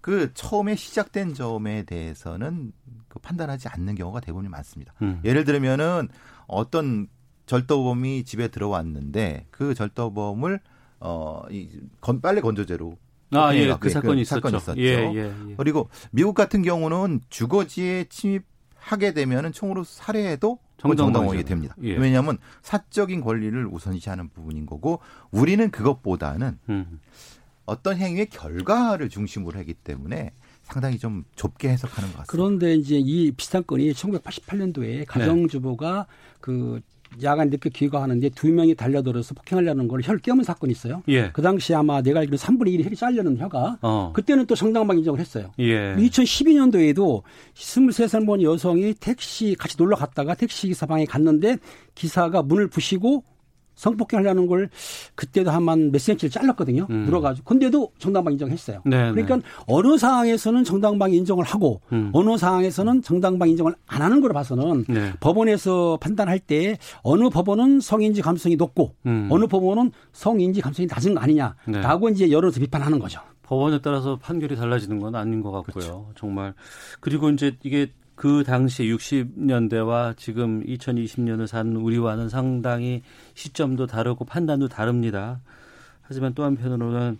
그 처음에 시작된 점에 대해서는 그 판단하지 않는 경우가 대부분 많습니다. 음. 예를 들면은 어떤 절도범이 집에 들어왔는데 그 절도범을 어, 이 건, 빨래 건조제로 아, 예, 그, 그 사건이 있었죠. 사건이 있었죠. 예, 예, 예. 그리고 미국 같은 경우는 주거지에 침입하게 되면은 총으로 살해해도 정당방위 됩니다. 예. 왜냐하면 사적인 권리를 우선시하는 부분인 거고 우리는 그것보다는 음. 어떤 행위의 결과를 중심으로 하기 때문에 상당히 좀 좁게 해석하는 것 같습니다. 그런데 이제 이 비슷한 건이 1988년도에 가정주부가 네. 그 야간 늦게 귀가하는데 두 명이 달려들어서 폭행하려는 걸 혀를 깨문 사건이 있어요. 예. 그 당시 아마 내가 알기로 3분의 1이 혈이 잘려는 혀가 어. 그때는 또 정당방 인정을 했어요. 예. 2012년도에도 23살 먹은 여성이 택시 같이 놀러 갔다가 택시 기사 방에 갔는데 기사가 문을 부시고 성폭행하려는 걸 그때도 한몇 센치를 잘랐거든요. 음. 물어가지고. 근데도 정당방 인정했어요. 네, 그러니까 네. 어느 상황에서는 정당방 인정을 하고 음. 어느 상황에서는 정당방 인정을 안 하는 걸로 봐서는 네. 법원에서 판단할 때 어느 법원은 성인지 감성이 높고 음. 어느 법원은 성인지 감성이 낮은 거 아니냐라고 네. 이제 여론에서 비판하는 거죠. 법원에 따라서 판결이 달라지는 건 아닌 것 같고요. 그렇죠. 정말 그리고 이제 이게 그 당시 60년대와 지금 2020년을 산 우리와는 상당히 시점도 다르고 판단도 다릅니다. 하지만 또 한편으로는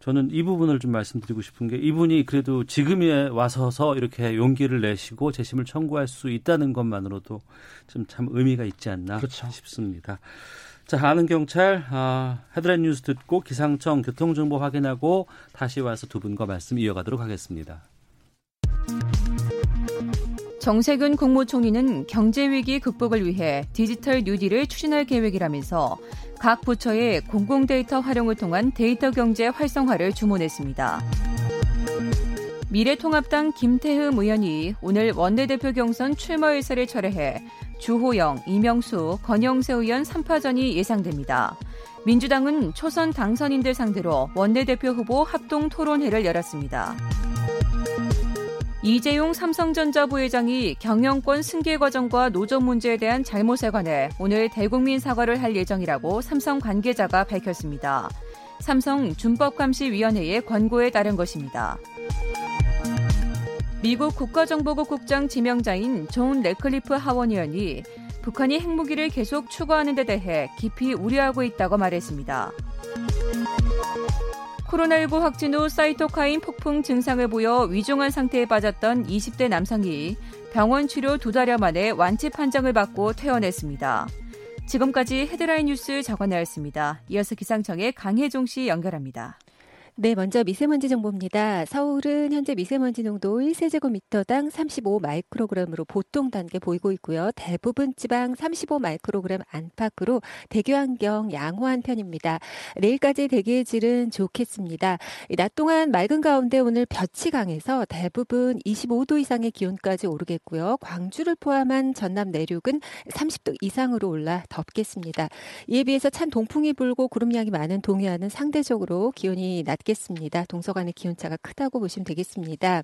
저는 이 부분을 좀 말씀드리고 싶은 게 이분이 그래도 지금에 와서서 이렇게 용기를 내시고 재심을 청구할 수 있다는 것만으로도 좀 참 의미가 있지 않나 그렇죠. 싶습니다. 자, 아는 경찰 아, 헤드라인 뉴스 듣고 기상청 교통정보 확인하고 다시 와서 두 분과 말씀 이어가도록 하겠습니다. 정세균 국무총리는 경제위기 극복을 위해 디지털 뉴딜을 추진할 계획이라면서 각 부처의 공공데이터 활용을 통한 데이터 경제 활성화를 주문했습니다. 미래통합당 김태흠 의원이 오늘 원내대표 경선 출마 의사를 철회해 주호영, 이명수, 권영세 의원 3파전이 예상됩니다. 민주당은 초선 당선인들 상대로 원내대표 후보 합동 토론회를 열었습니다. 이재용 삼성전자 부회장이 경영권 승계 과정과 노조 문제에 대한 잘못에 관해 오늘 대국민 사과를 할 예정이라고 삼성 관계자가 밝혔습니다. 삼성 준법감시위원회의 권고에 따른 것입니다. 미국 국가정보국 국장 지명자인 존 랫클리프 하원 의원이 북한이 핵무기를 계속 추구하는 데 대해 깊이 우려하고 있다고 말했습니다. 코로나19 확진 후 사이토카인 폭풍 증상을 보여 위중한 상태에 빠졌던 20대 남성이 병원 치료 두 달여 만에 완치 판정을 받고 퇴원했습니다. 지금까지 헤드라인 뉴스 정원나였습니다. 이어서 기상청의 강혜종 씨 연결합니다. 네, 먼저 미세먼지 정보입니다. 서울은 현재 미세먼지 농도 1세제곱미터당 35 마이크로그램으로 보통 단계 보이고 있고요. 대부분 지방 35 마이크로그램 안팎으로 대기 환경 양호한 편입니다. 내일까지 대기의 질은 좋겠습니다. 낮 동안 맑은 가운데 오늘 볕이 강해서 대부분 25도 이상의 기온까지 오르겠고요. 광주를 포함한 전남 내륙은 30도 이상으로 올라 덥겠습니다. 이에 비해서 찬 동풍이 불고 구름량이 많은 동해안은 상대적으로 기온이 낮게 있겠습니다. 동서간의 기온차가 크다고 보시면 되겠습니다.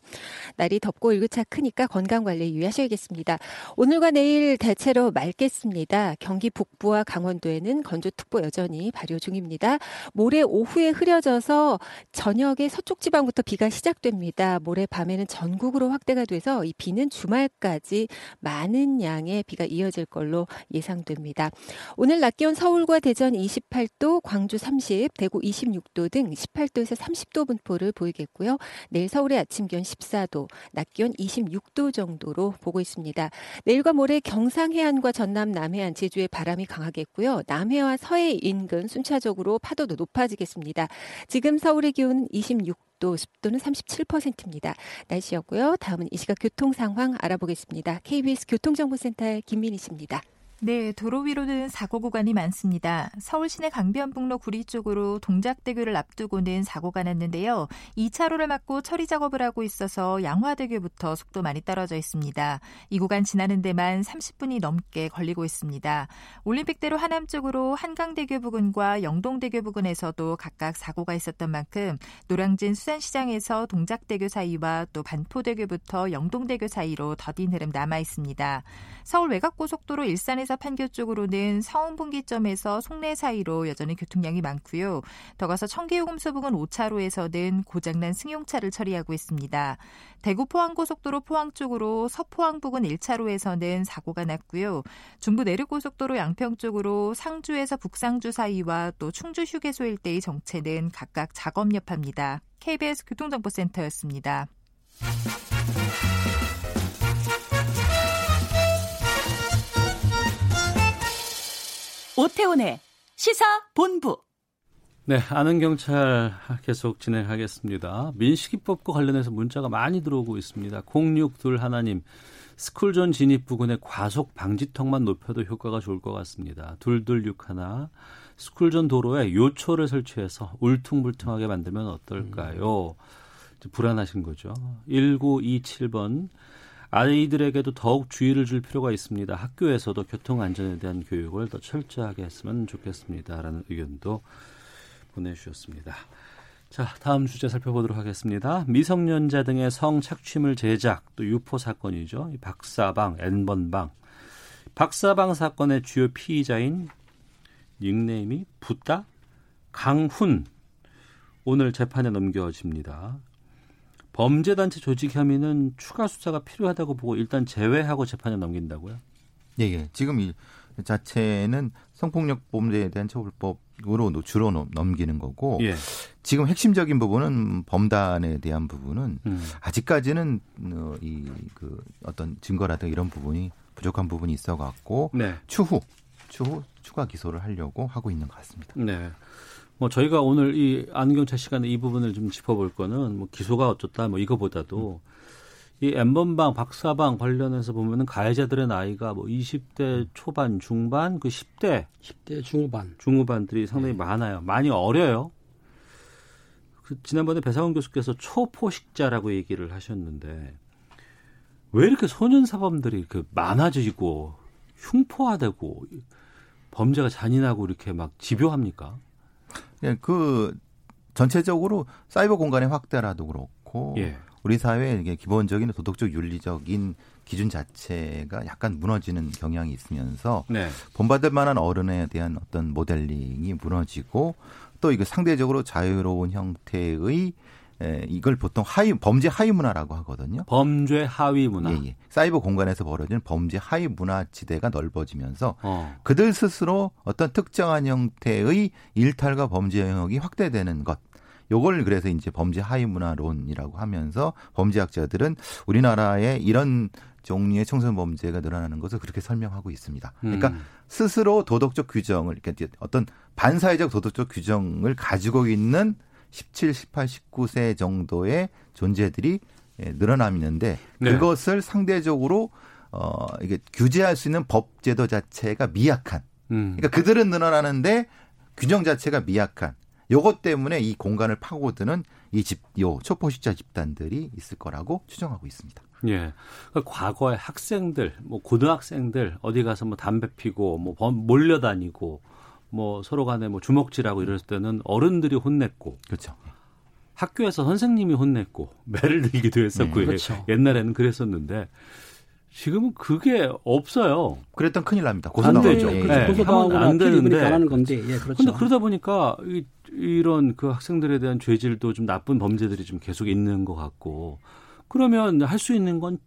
날이 덥고 일교차 크니까 건강 관리 유의하셔야겠습니다. 오늘과 내일 대체로 맑겠습니다. 경기 북부와 강원도에는 건조특보 여전히 발효 중입니다. 모레 오후에 흐려져서 저녁에 서쪽 지방부터 비가 시작됩니다. 모레 밤에는 전국으로 확대가 돼서 이 비는 주말까지 많은 양의 비가 이어질 걸로 예상됩니다. 오늘 낮 기온 서울과 대전 28도, 광주 30, 대구 26도 등 18도 에서 30도 분포를 보이겠고요. 내일 서울의 아침 기온 14도, 낮 기온 26도 정도로 보고 있습니다. 내일과 모레 경상 해안과 전남 남해안 제주에 바람이 강하겠고요. 남해와 서해 인근 순차적으로 파도도 높아지겠습니다. 지금 서울의 기온은 26도, 습도는 37%입니다. 날씨였고요. 다음은 이 시각 교통 상황 알아보겠습니다. KBS 교통정보센터의 김민희 씨입니다. 네, 도로 위로는 사고 구간이 많습니다. 서울 시내 강변북로 구리 쪽으로 동작대교를 앞두고는 사고가 났는데요. 2차로를 막고 처리 작업을 하고 있어서 양화대교부터 속도 많이 떨어져 있습니다. 이 구간 지나는 데만 30분이 넘게 걸리고 있습니다. 올림픽대로 하남 쪽으로 한강대교 부근과 영동대교 부근에서도 각각 사고가 있었던 만큼 노량진 수산시장에서 동작대교 사이와 또 반포대교부터 영동대교 사이로 더딘 흐름 남아 있습니다. 서울 외곽고속도로 일산에 서울에서 판교 쪽으로는 서운분기점에서 송내 사이로 여전히 교통량이 많고요. 더 가서 청계요금소 부근 5차로에서는 고장난 승용차를 처리하고 있습니다. 대구 포항고속도로 포항 쪽으로 서포항 부근 1차로에서는 사고가 났고요. 중부 내륙고속도로 양평 쪽으로 상주에서 북상주 사이와 또 충주 휴게소 일대의 정체는 각각 작업 여파입니다. KBS 교통정보센터였습니다. 오태훈의 시사 본부. 네, 아는 경찰 계속 진행하겠습니다. 민식이법과 관련해서 문자가 많이 들어오고 있습니다. 062 하나님, 스쿨존 진입 부근에 과속 방지턱만 높여도 효과가 좋을 것 같습니다. 2261 하나, 스쿨존 도로에 요초를 설치해서 울퉁불퉁하게 만들면 어떨까요? 음. 불안하신 거죠. 1927번 아이들에게도 더욱 주의를 줄 필요가 있습니다. 학교에서도 교통 안전에 대한 교육을 더 철저하게 했으면 좋겠습니다라는 의견도 보내주셨습니다. 자, 다음 주제 살펴보도록 하겠습니다. 미성년자 등의 성 착취물 제작 또 유포 사건이죠. 박사방, N번방. 박사방 사건의 주요 피의자인 닉네임이 붓다 강훈 오늘 재판에 넘겨집니다. 범죄단체 조직 혐의는 추가 수사가 필요하다고 보고 일단 제외하고 재판에 넘긴다고요? 예, 예. 지금 이 자체는 성폭력 범죄에 대한 처벌법으로 주로 넘기는 거고 예. 지금 핵심적인 부분은 범단에 대한 부분은 음. 아직까지는 어, 이그 어떤 증거라든 이런 부분이 부족한 부분이 있어 갖고 네. 추후 추후 추가 기소를 하려고 하고 있는 것 같습니다. 네. 뭐 저희가 오늘 이 안경차 시간에 이 부분을 좀 짚어볼 거는 뭐 기소가 어쩌다 뭐 이거보다도 음. 이 엠번방, 박사방 관련해서 보면은 가해자들의 나이가 뭐 20대 초반, 중반, 그 10대, 10대 중후반, 중후반들이 상당히 네. 많아요. 많이 어려요. 그 지난번에 배상훈 교수께서 초포식자라고 얘기를 하셨는데 왜 이렇게 소년 사범들이 그 많아지고 흉포화되고 범죄가 잔인하고 이렇게 막 집요합니까? 예, 그 전체적으로 사이버 공간의 확대라도 그렇고 예. 우리 사회의 이게 기본적인 도덕적 윤리적인 기준 자체가 약간 무너지는 경향이 있으면서 네. 본받을 만한 어른에 대한 어떤 모델링이 무너지고 또 이거 상대적으로 자유로운 형태의 에, 이걸 보통 하위 범죄 하위 문화라고 하거든요. 범죄 하위 문화. 예, 예. 사이버 공간에서 벌어지는 범죄 하위 문화 지대가 넓어지면서 어. 그들 스스로 어떤 특정한 형태의 일탈과 범죄 영역이 확대되는 것. 요걸 그래서 이제 범죄 하위 문화론이라고 하면서 범죄학자들은 우리나라에 이런 종류의 청소년 범죄가 늘어나는 것을 그렇게 설명하고 있습니다. 그러니까 음. 스스로 도덕적 규정을 그러니까 어떤 반사회적 도덕적 규정을 가지고 있는 17, 18, 19세 정도의 존재들이 예, 늘어나는데 네. 그것을 상대적으로 어 이게 규제할 수 있는 법 제도 자체가 미약한. 음. 그러니까 그들은 늘어나는데 규정 자체가 미약한. 요것 때문에 이 공간을 파고드는 이 집, 요 초포식자 집단들이 있을 거라고 추정하고 있습니다. 예. 그러니까 과거에 학생들, 뭐 고등학생들 어디 가서 뭐 담배 피고 뭐 몰려다니고 뭐 서로 간에 뭐 주먹질하고 이랬을 때는 어른들이 혼냈고 그렇죠. 학교에서 선생님이 혼냈고 매를 들기도 했었고 네, 그렇죠. 옛날에는 그랬었는데 지금은 그게 없어요. 그랬던 큰일 납니다. 고소 나오죠. 네, 네. 고소당하고 안 되는데. 안 건데. 예, 그렇죠. 근데 그러다 보니까 이, 이런 그 학생들에 대한 죄질도 좀 나쁜 범죄들이 좀 계속 있는 것 같고 그러면 할 수 있는 건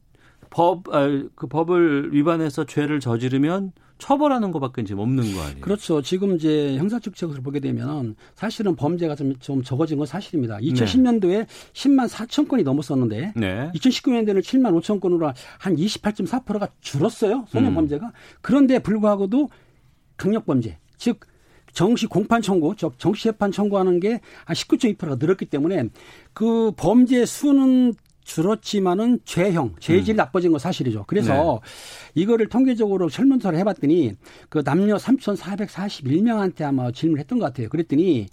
법, 아, 그 법을 위반해서 죄를 저지르면 처벌하는 것밖에 지금 없는 거 아니에요? 그렇죠. 지금 이제 형사측책을 보게 되면 사실은 범죄가 좀, 좀 적어진 건 사실입니다. 2010년도에 네. 10만 4천 건이 넘었었는데 네. 2019년도에는 7만 5천 건으로 한 28.4%가 줄었어요. 소년 음. 범죄가. 그런데 불구하고도 강력 범죄, 즉 정시 공판 청구, 즉 정시 재판 청구하는 게 한 19.2%가 늘었기 때문에 그 범죄 수는 줄었지만은 죄형, 죄질이 음. 나빠진 건 사실이죠. 그래서 네. 이거를 통계적으로 설문조사를 해봤더니 그 남녀 3,441명한테 아마 질문을 했던 것 같아요. 그랬더니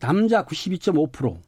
남자 92.5%,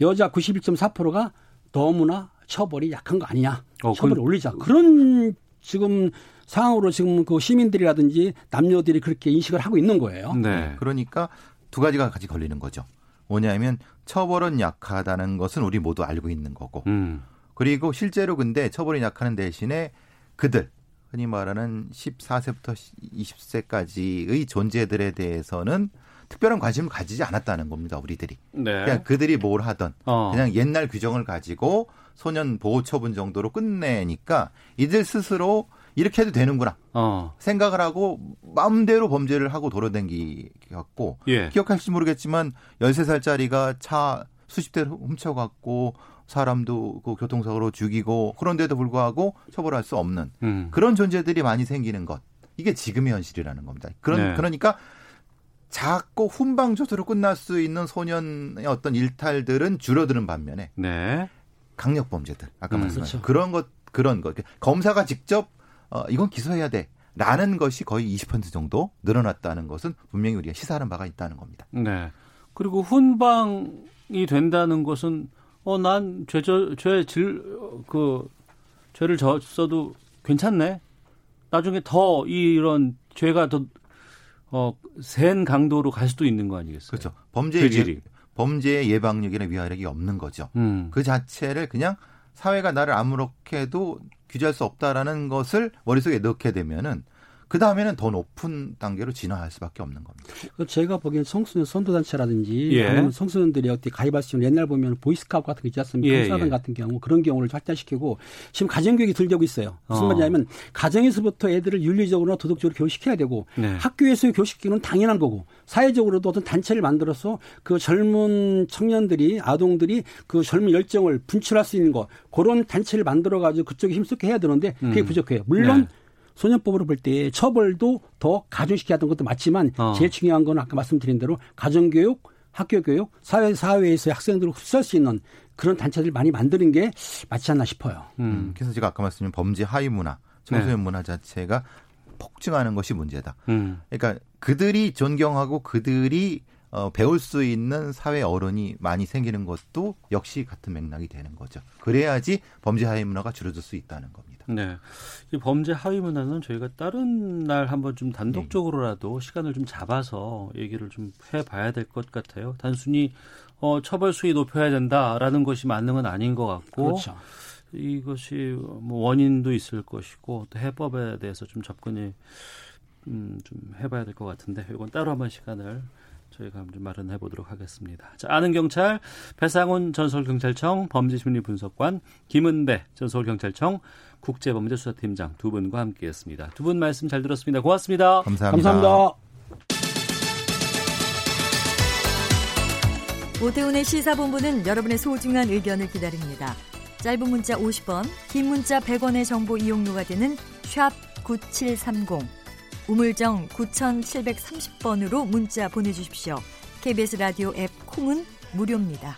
여자 91.4%가 너무나 처벌이 약한 거 아니냐. 어, 처벌을 그... 올리자. 그런 지금 상황으로 지금 그 시민들이라든지 남녀들이 그렇게 인식을 하고 있는 거예요. 네. 그러니까 두 가지가 같이 걸리는 거죠. 뭐냐면 처벌은 약하다는 것은 우리 모두 알고 있는 거고 음. 그리고 실제로 근데 처벌이 약하는 대신에 그들 흔히 말하는 14세부터 20세까지의 존재들에 대해서는 특별한 관심을 가지지 않았다는 겁니다. 우리들이. 네. 그냥 그들이 뭘 하던 어. 그냥 옛날 규정을 가지고 소년 보호 처분 정도로 끝내니까 이들 스스로 이렇게 해도 되는구나 어. 생각을 하고 마음대로 범죄를 하고 돌아다니겠고 예. 기억할지 모르겠지만 13살짜리가 차 수십 대를 훔쳐갔고 사람도 그 교통사고로 죽이고 그런데도 불구하고 처벌할 수 없는 음. 그런 존재들이 많이 생기는 것. 이게 지금의 현실이라는 겁니다. 그런 네. 그러니까 작고 훈방조서로 끝날 수 있는 소년의 어떤 일탈들은 줄어드는 반면에 네. 강력 범죄들 아까 음, 말씀하신 그렇죠. 그런 것 그런 것 검사가 직접 어 이건 기소해야 돼. 라는 것이 거의 20% 정도 늘어났다는 것은 분명히 우리가 시사하는 바가 있다는 겁니다. 네. 그리고 훈방이 된다는 것은 어, 난 죄, 죄, 질, 그, 죄를 졌어도 괜찮네. 나중에 더 이런 죄가 더 어, 센 강도로 갈 수도 있는 거 아니겠어요? 그렇죠. 범죄 예, 범죄 예방력이나 위화력이 없는 거죠. 음. 그 자체를 그냥 사회가 나를 아무렇게 도 규제할 수 없다라는 것을 머릿속에 넣게 되면은 그 다음에는 더 높은 단계로 진화할 수밖에 없는 겁니다. 제가 보기엔 청소년 선도단체라든지 예. 아니면 청소년들이 어떻게 가입할 수 있는 옛날 보면 보이스카우트 같은 거 있지 않습니까? 예, 사단 예. 같은 경우 그런 경우를 확대시키고 지금 가정교육이 들려고 있어요. 무슨 어. 말이냐면 가정에서부터 애들을 윤리적으로 도덕적으로 교육시켜야 되고 네. 학교에서 교육시키는 당연한 거고 사회적으로도 어떤 단체를 만들어서 그 젊은 청년들이 아동들이 그 젊은 열정을 분출할 수 있는 거 그런 단체를 만들어 가지고 그쪽에 힘쓰게 해야 되는데 그게 음. 부족해요. 물론 네. 소년법으로 볼 때 처벌도 더 가중시켜야 하는 것도 맞지만 어. 제일 중요한 건 아까 말씀드린 대로 가정교육, 학교 교육, 사회 사회에서 학생들을 흡수할 수 있는 그런 단체들 많이 만드는 게 맞지 않나 싶어요. 음. 음. 그래서 제가 아까 말씀드린 범죄 하위 문화, 청소년 네. 문화 자체가 폭증하는 것이 문제다. 음. 그러니까 그들이 존경하고 그들이 어, 배울 수 있는 사회 어른이 많이 생기는 것도 역시 같은 맥락이 되는 거죠. 그래야지 범죄 하위 문화가 줄어들 수 있다는 겁니다. 네. 이 범죄 하위 문화는 저희가 다른 날 한번 좀 단독적으로라도 네. 시간을 좀 잡아서 얘기를 좀 해봐야 될 것 같아요. 단순히 어, 처벌 수위 높여야 된다라는 것이 맞는 건 아닌 것 같고. 그렇죠. 이것이 뭐 원인도 있을 것이고 또 해법에 대해서 좀 접근이 음, 좀 해봐야 될 것 같은데 이건 따로 한번 시간을 저희가 좀 마련해 보도록 하겠습니다. 자, 아는 경찰 배상훈 전서울경찰청 범죄심리 분석관 김은배 전서울경찰청 국제범죄수사팀장 두 분과 함께했습니다. 두 분 말씀 잘 들었습니다. 고맙습니다. 감사합니다. 감사합니다. 오태훈의 시사본부는 여러분의 소중한 의견을 기다립니다. 짧은 문자 50원, 긴 문자 100원의 정보 이용료가 되는 샵 9730. 우물정 9730번으로 문자 보내주십시오. KBS 라디오 앱 콩은 무료입니다.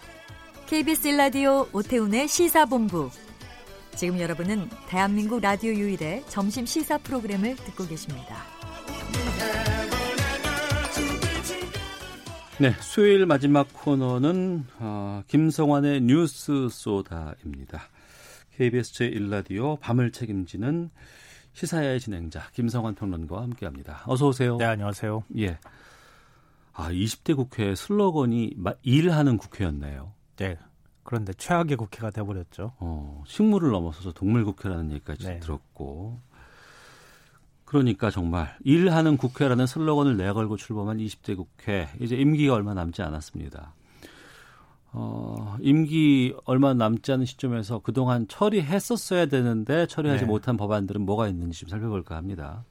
KBS 라디오 오태훈의 시사본부. 지금 여러분은 대한민국 라디오 유일의 점심 시사 프로그램을 듣고 계십니다. 네, 수요일 마지막 코너는 어, 김성환의 뉴스 소다입니다. KBS 제1라디오 밤을 책임지는 시사야의 진행자 김성환 평론가와 함께합니다. 어서 오세요. 네, 안녕하세요. 예. 아, 20대 국회 슬로건이 일하는 국회였네요. 네. 그런데 최악의 국회가 돼버렸죠. 어, 식물을 넘어서서 동물 국회라는 얘기까지 네. 들었고. 그러니까 정말 일하는 국회라는 슬로건을 내걸고 출범한 20대 국회 이제 임기가 얼마 남지 않았습니다. 어, 임기 얼마 남지 않은 시점에서 그동안 처리했었어야 되는데 처리하지 네. 못한 법안들은 뭐가 있는지 좀 살펴볼까 합니다.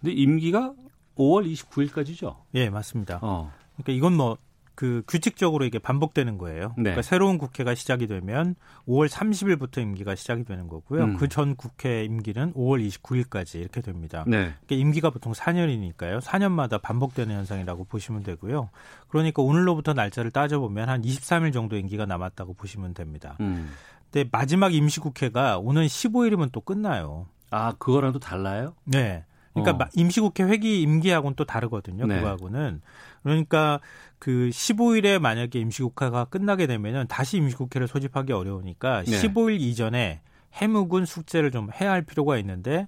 근데 임기가 5월 29일까지죠? 예, 맞습니다. 어. 그러니까 이건 뭐 그 규칙적으로 이게 반복되는 거예요. 네. 그러니까 새로운 국회가 시작이 되면 5월 30일부터 임기가 시작이 되는 거고요. 음. 그전 국회 임기는 5월 29일까지 이렇게 됩니다. 네. 그러니까 임기가 보통 4년이니까요. 4년마다 반복되는 현상이라고 보시면 되고요. 그러니까 오늘로부터 날짜를 따져보면 한 23일 정도 임기가 남았다고 보시면 됩니다. 음. 근데 마지막 임시국회가 오는 15일이면 또 끝나요. 아, 그거랑 도 달라요? 네. 그러니까 어. 임시국회 회기 임기하고는 또 다르거든요. 네. 그거하고는. 그러니까 그 15일에 만약에 임시국회가 끝나게 되면은 다시 임시국회를 소집하기 어려우니까 네. 15일 이전에 해묵은 숙제를 좀 해야 할 필요가 있는데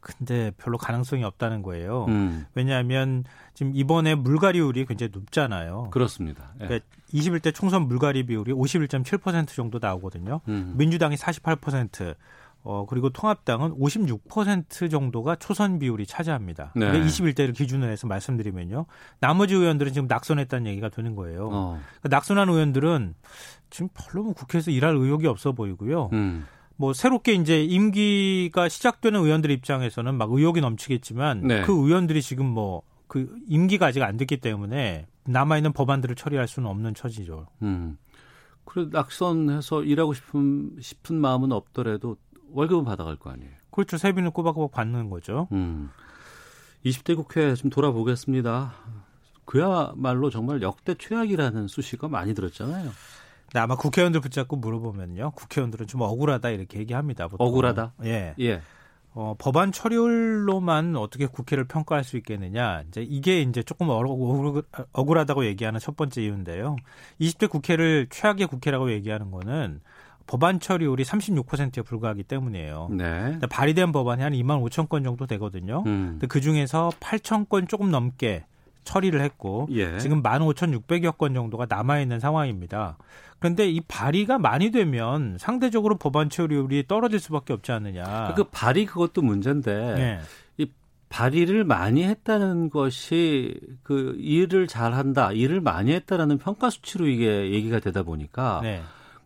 근데 별로 가능성이 없다는 거예요. 음. 왜냐하면 지금 이번에 물갈이율이 굉장히 높잖아요. 그렇습니다. 예. 그러니까 21대 총선 물갈이 비율이 51.7% 정도 나오거든요. 음. 민주당이 48%, 어, 그리고 통합당은 56% 정도가 초선 비율이 차지합니다. 네. 21대를 기준으로 해서 말씀드리면요. 나머지 의원들은 지금 낙선했다는 얘기가 되는 거예요. 어. 그러니까 낙선한 의원들은 지금 별로 뭐 국회에서 일할 의욕이 없어 보이고요. 음. 뭐 새롭게 이제 임기가 시작되는 의원들 입장에서는 막 의욕이 넘치겠지만 네. 그 의원들이 지금 뭐 그 임기가 아직 안 됐기 때문에 남아 있는 법안들을 처리할 수는 없는 처지죠. 음. 그래 낙선해서 일하고 싶은 싶은 마음은 없더라도 월급은 받아갈 거 아니에요. 그렇죠. 세비는 꼬박꼬박 받는 거죠. 음. 20대 국회 좀 돌아보겠습니다. 그야말로 정말 역대 최악이라는 수식어 많이 들었잖아요. 네, 아마 국회의원들 붙잡고 물어보면요. 국회의원들은 좀 억울하다 이렇게 얘기합니다. 보통. 억울하다? 예. 예. 어, 법안 처리율로만 어떻게 국회를 평가할 수 있겠느냐. 이제 이게 이제 조금 억울, 억울하다고 얘기하는 첫 번째 이유인데요. 20대 국회를 최악의 국회라고 얘기하는 거는 법안 처리율이 36%에 불과하기 때문이에요. 네. 발의된 법안이 한 2만 5천 건 정도 되거든요. 음. 그 중에서 8천 건 조금 넘게 처리를 했고 예. 지금 15,600여 건 정도가 남아 있는 상황입니다. 그런데 이 발의가 많이 되면 상대적으로 법안 처리율이 떨어질 수밖에 없지 않느냐. 그 발의 그것도 문제인데 네. 이 발의를 많이 했다는 것이 그 일을 잘한다, 일을 많이 했다라는 평가 수치로 이게 얘기가 되다 보니까 네.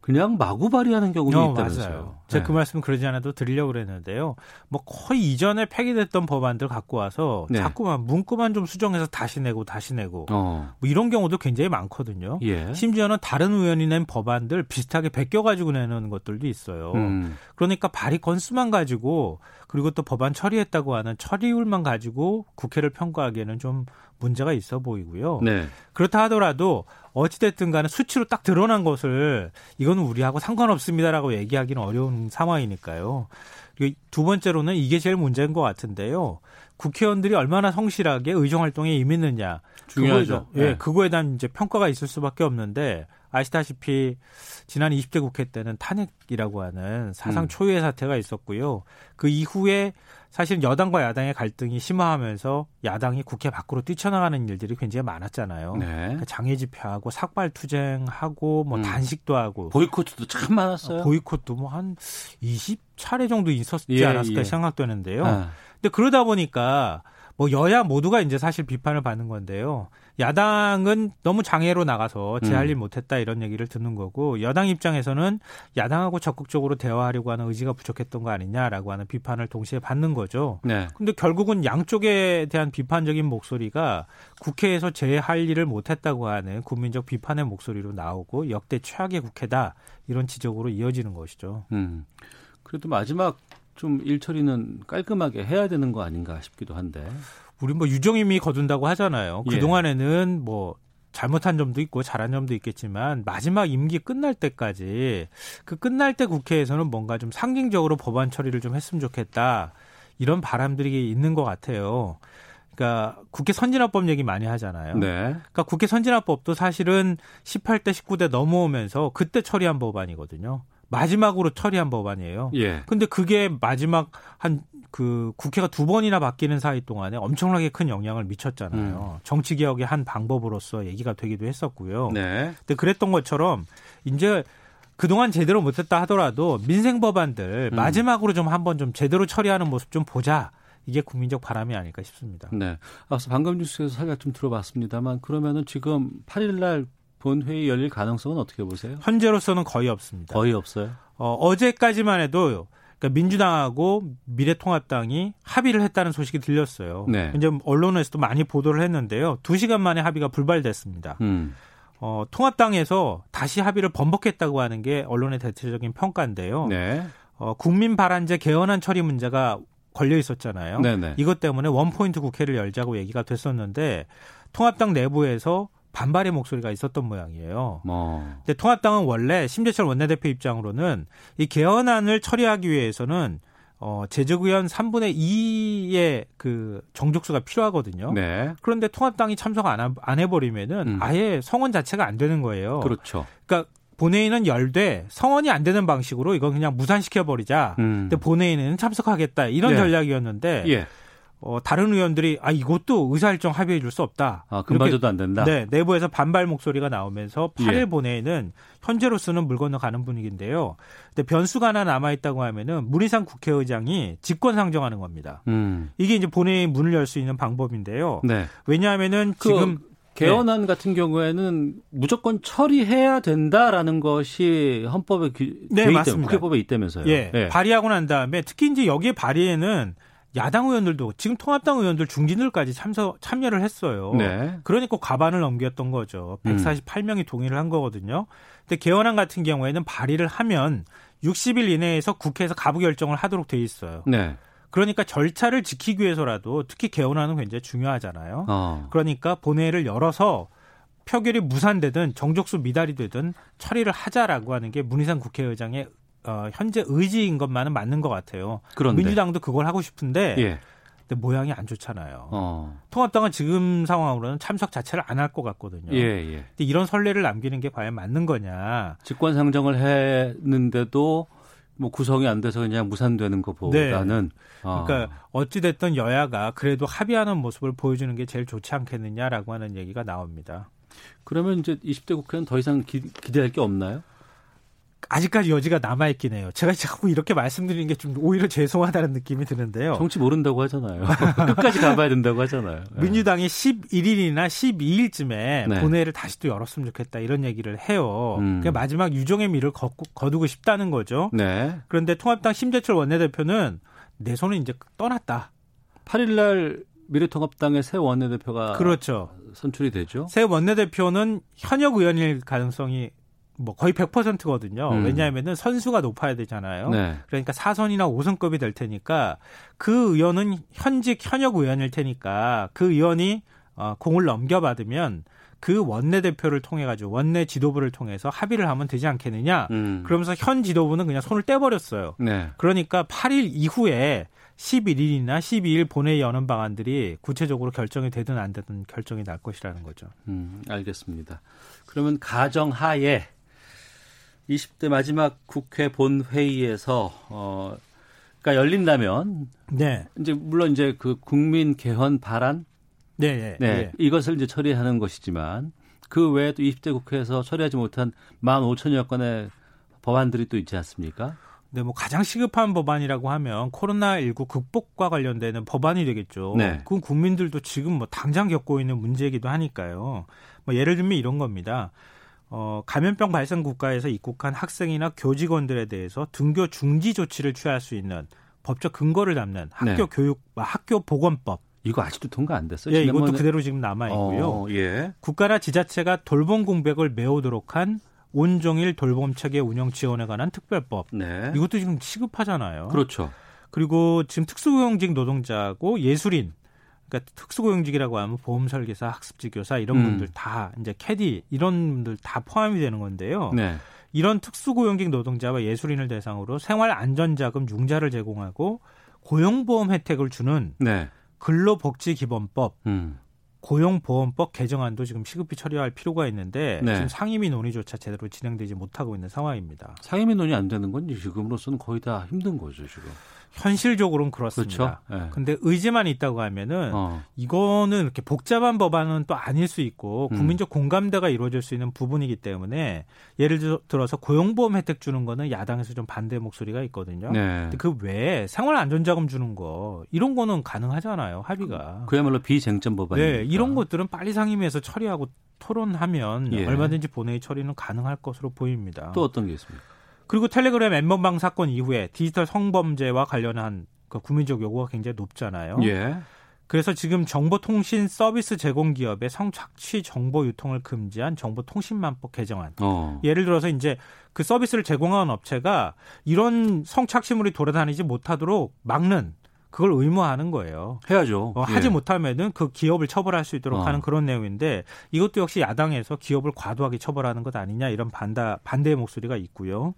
그냥 마구 발의하는 경우도 어, 있다면서요. 맞아요. 제가 네. 그 말씀 그러지 않아도 드리려고 그랬는데요. 뭐 거의 이전에 폐기됐던 법안들 갖고 와서 네. 자꾸만 문구만 좀 수정해서 다시 내고 다시 내고 어. 뭐 이런 경우도 굉장히 많거든요. 예. 심지어는 다른 의원이 낸 법안들 비슷하게 베껴 가지고 내는 것들도 있어요. 음. 그러니까 발의 건수만 가지고 그리고 또 법안 처리했다고 하는 처리율만 가지고 국회를 평가하기에는 좀 문제가 있어 보이고요. 네. 그렇다 하더라도 어찌됐든 간에 수치로 딱 드러난 것을 이건 우리하고 상관없습니다라고 얘기하기는 어려운 상황이니까요. 그리고 두 번째로는 이게 제일 문제인 것 같은데요. 국회의원들이 얼마나 성실하게 의정 활동에 임했느냐. 중요하죠. 그거에, 예, 네. 그거에 대한 이제 평가가 있을 수밖에 없는데 아시다시피 지난 20대 국회 때는 탄핵이라고 하는 사상 음. 초유의 사태가 있었고요. 그 이후에 사실 여당과 야당의 갈등이 심화하면서 야당이 국회 밖으로 뛰쳐나가는 일들이 굉장히 많았잖아요. 네. 그러니까 장애 집회하고 삭발 투쟁하고 뭐 음. 단식도 하고 보이콧도 참 많았어요. 보이콧도 뭐 한 20차례 정도 있었지 예, 않았을까 예. 생각되는데요. 아. 근데 그러다 보니까 뭐 여야 모두가 이제 사실 비판을 받는 건데요. 야당은 너무 장애로 나가서 제할 음. 일 못했다 이런 얘기를 듣는 거고 여당 입장에서는 야당하고 적극적으로 대화하려고 하는 의지가 부족했던 거 아니냐라고 하는 비판을 동시에 받는 거죠. 네. 근데 결국은 양쪽에 대한 비판적인 목소리가 국회에서 제 할 일을 못했다고 하는 국민적 비판의 목소리로 나오고 역대 최악의 국회다 이런 지적으로 이어지는 것이죠. 음. 그래도 마지막 좀 일처리는 깔끔하게 해야 되는 거 아닌가 싶기도 한데. 우리 뭐 유정임이 거둔다고 하잖아요. 그 동안에는 뭐 잘못한 점도 있고 잘한 점도 있겠지만 마지막 임기 끝날 때까지 그 끝날 때 국회에서는 뭔가 좀 상징적으로 법안 처리를 좀 했으면 좋겠다 이런 바람들이 있는 것 같아요. 그러니까 국회 선진화법 얘기 많이 하잖아요. 네. 그러니까 국회 선진화법도 사실은 18대 19대 넘어오면서 그때 처리한 법안이거든요. 마지막으로 처리한 법안이에요. 예. 근데 그게 마지막 한 그 국회가 두 번이나 바뀌는 사이 동안에 엄청나게 큰 영향을 미쳤잖아요. 음. 정치 개혁의 한 방법으로서 얘기가 되기도 했었고요. 네. 근데 그랬던 것처럼 이제 그동안 제대로 못했다 하더라도 민생 법안들 음. 마지막으로 좀 한번 좀 제대로 처리하는 모습 좀 보자. 이게 국민적 바람이 아닐까 싶습니다. 네. 앞서 방금 뉴스에서 살짝 좀 들어봤습니다만 그러면은 지금 8일 날 본회의 열릴 가능성은 어떻게 보세요? 현재로서는 거의 없습니다. 거의 없어요? 어, 어제까지만 해도 그러니까 민주당하고 미래통합당이 합의를 했다는 소식이 들렸어요. 네. 이제 언론에서도 많이 보도를 했는데요. 2시간 만에 합의가 불발됐습니다. 음. 어, 통합당에서 다시 합의를 번복했다고 하는 게 언론의 대체적인 평가인데요. 네. 어, 국민 발안제 개헌안 처리 문제가 걸려 있었잖아요. 네네. 이것 때문에 원포인트 국회를 열자고 얘기가 됐었는데 통합당 내부에서 반발의 목소리가 있었던 모양이에요. 어. 근데 통합당은 원래 심재철 원내대표 입장으로는 이 개헌안을 처리하기 위해서는 어, 제적의원 3분의 2의 그 정족수가 필요하거든요. 네. 그런데 통합당이 참석 안, 안 해버리면은 음. 아예 성원 자체가 안 되는 거예요. 그렇죠. 그러니까 본회의는 열되 성원이 안 되는 방식으로 이건 그냥 무산시켜 버리자. 음. 근데 본회의는 참석하겠다 이런 예. 전략이었는데 예. 어, 다른 의원들이 아 이것도 의사일정 합의해 줄 수 없다. 아, 금방져도 안 된다. 네, 내부에서 반발 목소리가 나오면서 8일 예. 본회의는 현재로서는 물 건너 가는 분위기인데요. 근데 변수가 하나 남아 있다고 하면은 문희상 국회의장이 직권 상정하는 겁니다. 음. 이게 이제 본회의 문을 열 수 있는 방법인데요. 네. 왜냐하면은 그 지금 개헌안 네. 같은 경우에는 무조건 처리해야 된다라는 것이 헌법에 네, 맞습니다. 국회법에 있다면서요. 예. 네. 발의하고 난 다음에 특히 이제 여기에 발의에는 야당 의원들도 지금 통합당 의원들 중진들까지 참석 참여를 했어요. 네. 그러니까 과반을 넘겼던 거죠. 148명이 음. 동의를 한 거거든요. 근데 개헌안 같은 경우에는 발의를 하면 60일 이내에서 국회에서 가부 결정을 하도록 돼 있어요. 네. 그러니까 절차를 지키기 위해서라도 특히 개헌안은 굉장히 중요하잖아요. 어. 그러니까 본회의를 열어서 표결이 무산되든 정족수 미달이 되든 처리를 하자라고 하는 게 문희상 국회의장의 어, 현재 의지인 것만은 맞는 것 같아요. 그런데. 민주당도 그걸 하고 싶은데 예. 근데 모양이 안 좋잖아요. 어. 통합당은 지금 상황으로는 참석 자체를 안 할 것 같거든요. 예, 예. 근데 이런 선례를 남기는 게 과연 맞는 거냐? 직권 상정을 했는데도 뭐 구성이 안 돼서 그냥 무산되는 것보다는 네. 어. 그러니까 어찌 됐든 여야가 그래도 합의하는 모습을 보여주는 게 제일 좋지 않겠느냐라고 하는 얘기가 나옵니다. 그러면 이제 20대 국회는 더 이상 기, 기대할 게 없나요? 아직까지 여지가 남아있긴 해요. 제가 자꾸 이렇게 말씀드리는 게 좀 오히려 죄송하다는 느낌이 드는데요. 정치 모른다고 하잖아요. *laughs* 끝까지 가봐야 된다고 하잖아요. 네. 민주당이 11일이나 12일쯤에 네. 본회의를 다시 또 열었으면 좋겠다 이런 얘기를 해요. 음. 그냥 마지막 유종의 미를 거 두고 싶다는 거죠. 네. 그런데 통합당 심재철 원내대표는 내 손은 이제 떠났다. 8일날 미래통합당의 새 원내대표가 그렇죠. 선출이 되죠. 새 원내대표는 현역 의원일 가능성이 뭐 거의 100%거든요. 음. 왜냐하면은 선수가 높아야 되잖아요. 네. 그러니까 4선이나 5선급이 될 테니까 그 의원은 현직 현역 의원일 테니까 그 의원이 어, 공을 넘겨받으면 그 원내대표를 통해 가지고 원내 지도부를 통해서 합의를 하면 되지 않겠느냐. 음. 그러면서 현 지도부는 그냥 손을 떼버렸어요. 네. 그러니까 8일 이후에 11일이나 12일 본회의 여는 방안들이 구체적으로 결정이 되든 안 되든 결정이 날 것이라는 거죠. 음, 알겠습니다. 그러면 가정 하에 20대 마지막 국회 본회의에서 어 그러니까 열린다면 네. 이제 물론 이제 그 국민 개헌 발안 네, 네, 네. 네. 이것을 이제 처리하는 것이지만 그 외에도 20대 국회에서 처리하지 못한 15,000여 건의 법안들이 또 있지 않습니까? 네, 뭐 가장 시급한 법안이라고 하면 코로나19 극복과 관련되는 법안이 되겠죠. 네. 그건 국민들도 지금 뭐 당장 겪고 있는 문제이기도 하니까요. 뭐 예를 들면 이런 겁니다. 어, 감염병 발생 국가에서 입국한 학생이나 교직원들에 대해서 등교 중지 조치를 취할 수 있는 법적 근거를 담는 학교 네. 교육, 뭐 학교 보건법. 이거 아직도 통과 안 됐어요? 예, 이것도 그대로 지금 남아 있고요. 어, 예. 국가나 지자체가 돌봄 공백을 메우도록 한 온종일 돌봄 체계 운영 지원에 관한 특별법. 네. 이것도 지금 시급하잖아요. 그렇죠. 그리고 지금 특수고용직 노동자고 예술인 그러니까 특수고용직이라고 하면 보험 설계사, 학습지 교사 이런 음. 분들 다 이제 캐디 이런 분들 다 포함이 되는 건데요. 네. 이런 특수고용직 노동자와 예술인을 대상으로 생활 안전자금 융자를 제공하고 고용보험 혜택을 주는 네. 근로복지기본법, 음. 고용보험법 개정안도 지금 시급히 처리할 필요가 있는데 네. 지금 상임위 논의조차 제대로 진행되지 못하고 있는 상황입니다. 상임위 논의 안 되는 건 지금으로서는 거의 다 힘든 거죠, 지금. 현실적으로는 그렇습니다. 그렇죠? 네. 근데 의지만 있다고 하면은 어. 이거는 이렇게 복잡한 법안은 또 아닐 수 있고 음. 국민적 공감대가 이루어질 수 있는 부분이기 때문에 예를 들어서 고용보험 혜택 주는 거는 야당에서 좀 반대 목소리가 있거든요. 네. 근데 그 외에 생활 안전자금 주는 거 이런 거는 가능하잖아요. 합의가. 그, 그야말로 비쟁점 법안이니까. 네, 이런 것들은 빨리 상임위에서 처리하고 토론하면 예. 얼마든지 본회의 처리는 가능할 것으로 보입니다. 또 어떤 게 있습니까? 그리고 텔레그램 엠번방 사건 이후에 디지털 성범죄와 관련한 그 국민적 요구가 굉장히 높잖아요. 예. 그래서 지금 정보통신 서비스 제공 기업의 성착취 정보 유통을 금지한 정보통신망법 개정안. 어. 예를 들어서 이제 그 서비스를 제공하는 업체가 이런 성착취물이 돌아다니지 못하도록 막는 그걸 의무화하는 거예요. 해야죠. 어, 하지 예. 못하면은 그 기업을 처벌할 수 있도록 어. 하는 그런 내용인데 이것도 역시 야당에서 기업을 과도하게 처벌하는 것 아니냐 이런 반다 반대의 목소리가 있고요.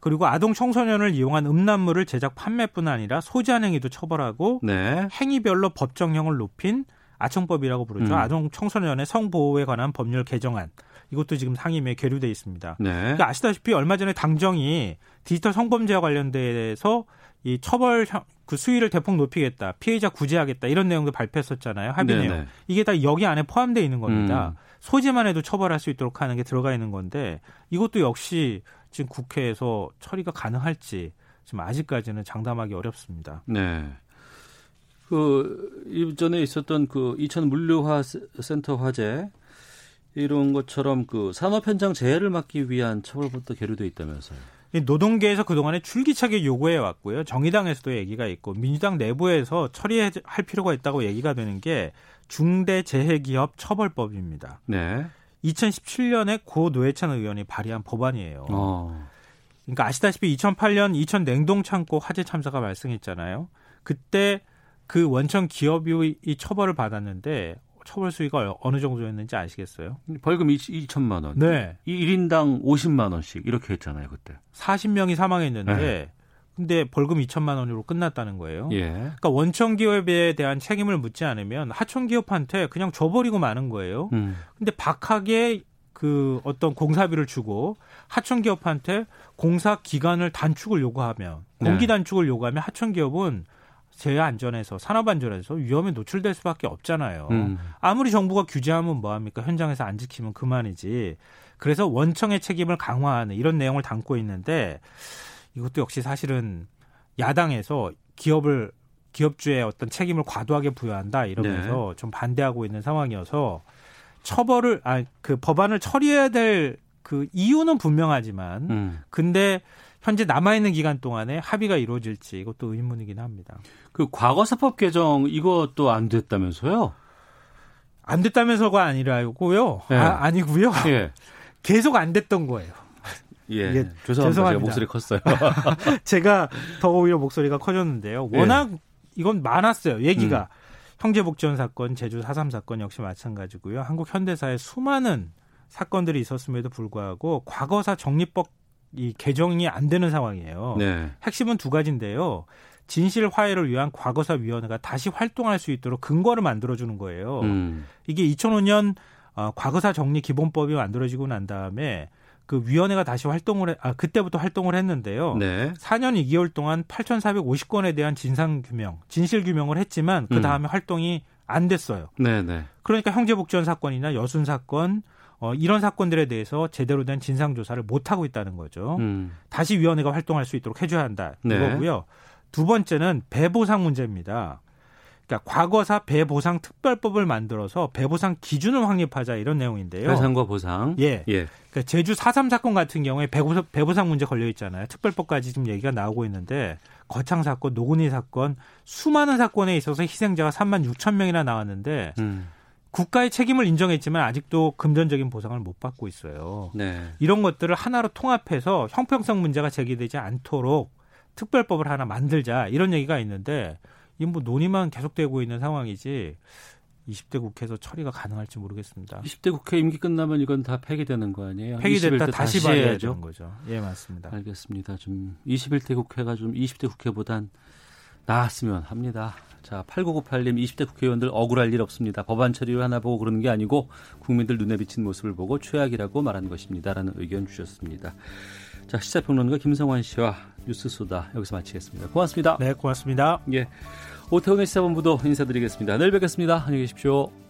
그리고 아동 청소년을 이용한 음란물을 제작 판매뿐 아니라 소지한 행위도 처벌하고 네. 행위별로 법정형을 높인 아청법이라고 부르죠. 음. 아동 청소년의 성보호에 관한 법률 개정안. 이것도 지금 상임위에 계류돼 있습니다. 네. 그러니까 아시다시피 얼마 전에 당정이 디지털 성범죄와 관련돼서 이 처벌 그 수위를 대폭 높이겠다, 피해자 구제하겠다 이런 내용도 발표했었잖아요. 합의 네네. 내용. 이게 다 여기 안에 포함되어 있는 겁니다. 음. 소재만 해도 처벌할 수 있도록 하는 게 들어가 있는 건데 이것도 역시 지금 국회에서 처리가 가능할지 지금 아직까지는 장담하기 어렵습니다. 네. 그 이전에 있었던 그 이천 물류화 센터 화재 이런 것처럼 그 산업 현장 재해를 막기 위한 처벌부터 계류돼 있다면서요. 노동계에서 그동안에 줄기차게 요구해 왔고요. 정의당에서도 얘기가 있고 민주당 내부에서 처리할 필요가 있다고 얘기가 되는 게 중대재해기업 처벌법입니다. 네. 2017년에 고 노회찬 의원이 발의한 법안이에요. 어. 그러니까 아시다시피 2008년 이천 냉동 창고 화재 참사가 발생했잖아요. 그때 그 원천 기업이 처벌을 받았는데 처벌 수위가 어느 정도였는지 아시겠어요? 벌금 2, 천만 원. 네. 1인당 50만 원씩 이렇게 했잖아요, 그때. 40명이 사망했는데 네. 근데 벌금 2천만 원으로 끝났다는 거예요. 예. 그러니까 원청 기업에 대한 책임을 묻지 않으면 하청 기업한테 그냥 줘버리고 마는 거예요. 음. 근데 박하게 그 어떤 공사비를 주고 하청 기업한테 공사 기간을 단축을 요구하면 공기 네. 단축을 요구하면 하청 기업은 재해 안전에서 산업 안전에서 위험에 노출될 수밖에 없잖아요. 음. 아무리 정부가 규제하면 뭐 합니까? 현장에서 안 지키면 그만이지. 그래서 원청의 책임을 강화하는 이런 내용을 담고 있는데 이것도 역시 사실은 야당에서 기업을 기업주의 어떤 책임을 과도하게 부여한다 이러면서 네. 좀 반대하고 있는 상황이어서 처벌을 아 그 법안을 처리해야 될 그 이유는 분명하지만 음. 근데 현재 남아 있는 기간 동안에 합의가 이루어질지 이것도 의문이긴 합니다. 그 과거사법 개정 이것도 안 됐다면서요? 안 됐다면서가 아니라고요. 네. 아, 아니고요. 예. *laughs* 계속 안 됐던 거예요. 예. 예 죄송합니다. 제가 목소리 컸어요. *laughs* 제가 더 오히려 목소리가 커졌는데요. 예. 워낙 예. 이건 많았어요. 얘기가. 음. 형제복지원 사건, 제주 4.3 사건 역시 마찬가지고요. 한국 현대사에 수많은 사건들이 있었음에도 불구하고 과거사 정리법 이 개정이 안 되는 상황이에요. 네. 핵심은 두 가지인데요. 진실 화해를 위한 과거사 위원회가 다시 활동할 수 있도록 근거를 만들어 주는 거예요. 음. 이게 2005년 어, 과거사 정리 기본법이 만들어지고 난 다음에 그 위원회가 다시 활동을 해, 아 그때부터 활동을 했는데요. 네. 4년 2개월 동안 8,450건에 대한 진상 규명, 진실 규명을 했지만 그 음. 다음에 음. 활동이 안 됐어요. 네, 네. 그러니까 형제복지원 사건이나 여순 사건 어, 이런 사건들에 대해서 제대로 된 진상 조사를 못 하고 있다는 거죠. 음. 다시 위원회가 활동할 수 있도록 해줘야 한다 네. 이거고요. 두 번째는 배보상 문제입니다. 그러니까 과거사 배보상 특별법을 만들어서 배보상 기준을 확립하자 이런 내용인데요. 배상과 보상. 예. 예. 그러니까 제주 4.3 사건 같은 경우에 배보상, 배보상 문제 걸려 있잖아요. 특별법까지 지금 얘기가 나오고 있는데 거창 사건, 노근이 사건 수많은 사건에 있어서 희생자가 3만 6천 명이나 나왔는데 음. 국가의 책임을 인정했지만 아직도 금전적인 보상을 못 받고 있어요. 네. 이런 것들을 하나로 통합해서 형평성 문제가 제기되지 않도록 특별법을 하나 만들자 이런 얘기가 있는데 이건 뭐 논의만 계속되고 있는 상황이지 20대 국회에서 처리가 가능할지 모르겠습니다. 20대 국회 임기 끝나면 이건 다 폐기되는 거 아니에요? 폐기됐다 다시 봐야 되는 거죠. 예, 맞습니다. 알겠습니다. 좀 21대 국회가 좀 20대 국회보단 나았으면 합니다. 자, 8998님 20대 국회의원들 억울할 일 없습니다. 법안 처리를 하나 보고 그러는 게 아니고 국민들 눈에 비친 모습을 보고 최악이라고 말한 것입니다라는 의견 주셨습니다. 자, 시사평론가 김성환 씨와 뉴스 소다 여기서 마치겠습니다. 고맙습니다. 네, 고맙습니다. 예. 오태훈의 시사본부도 인사드리겠습니다. 내일 뵙겠습니다. 안녕히 계십시오.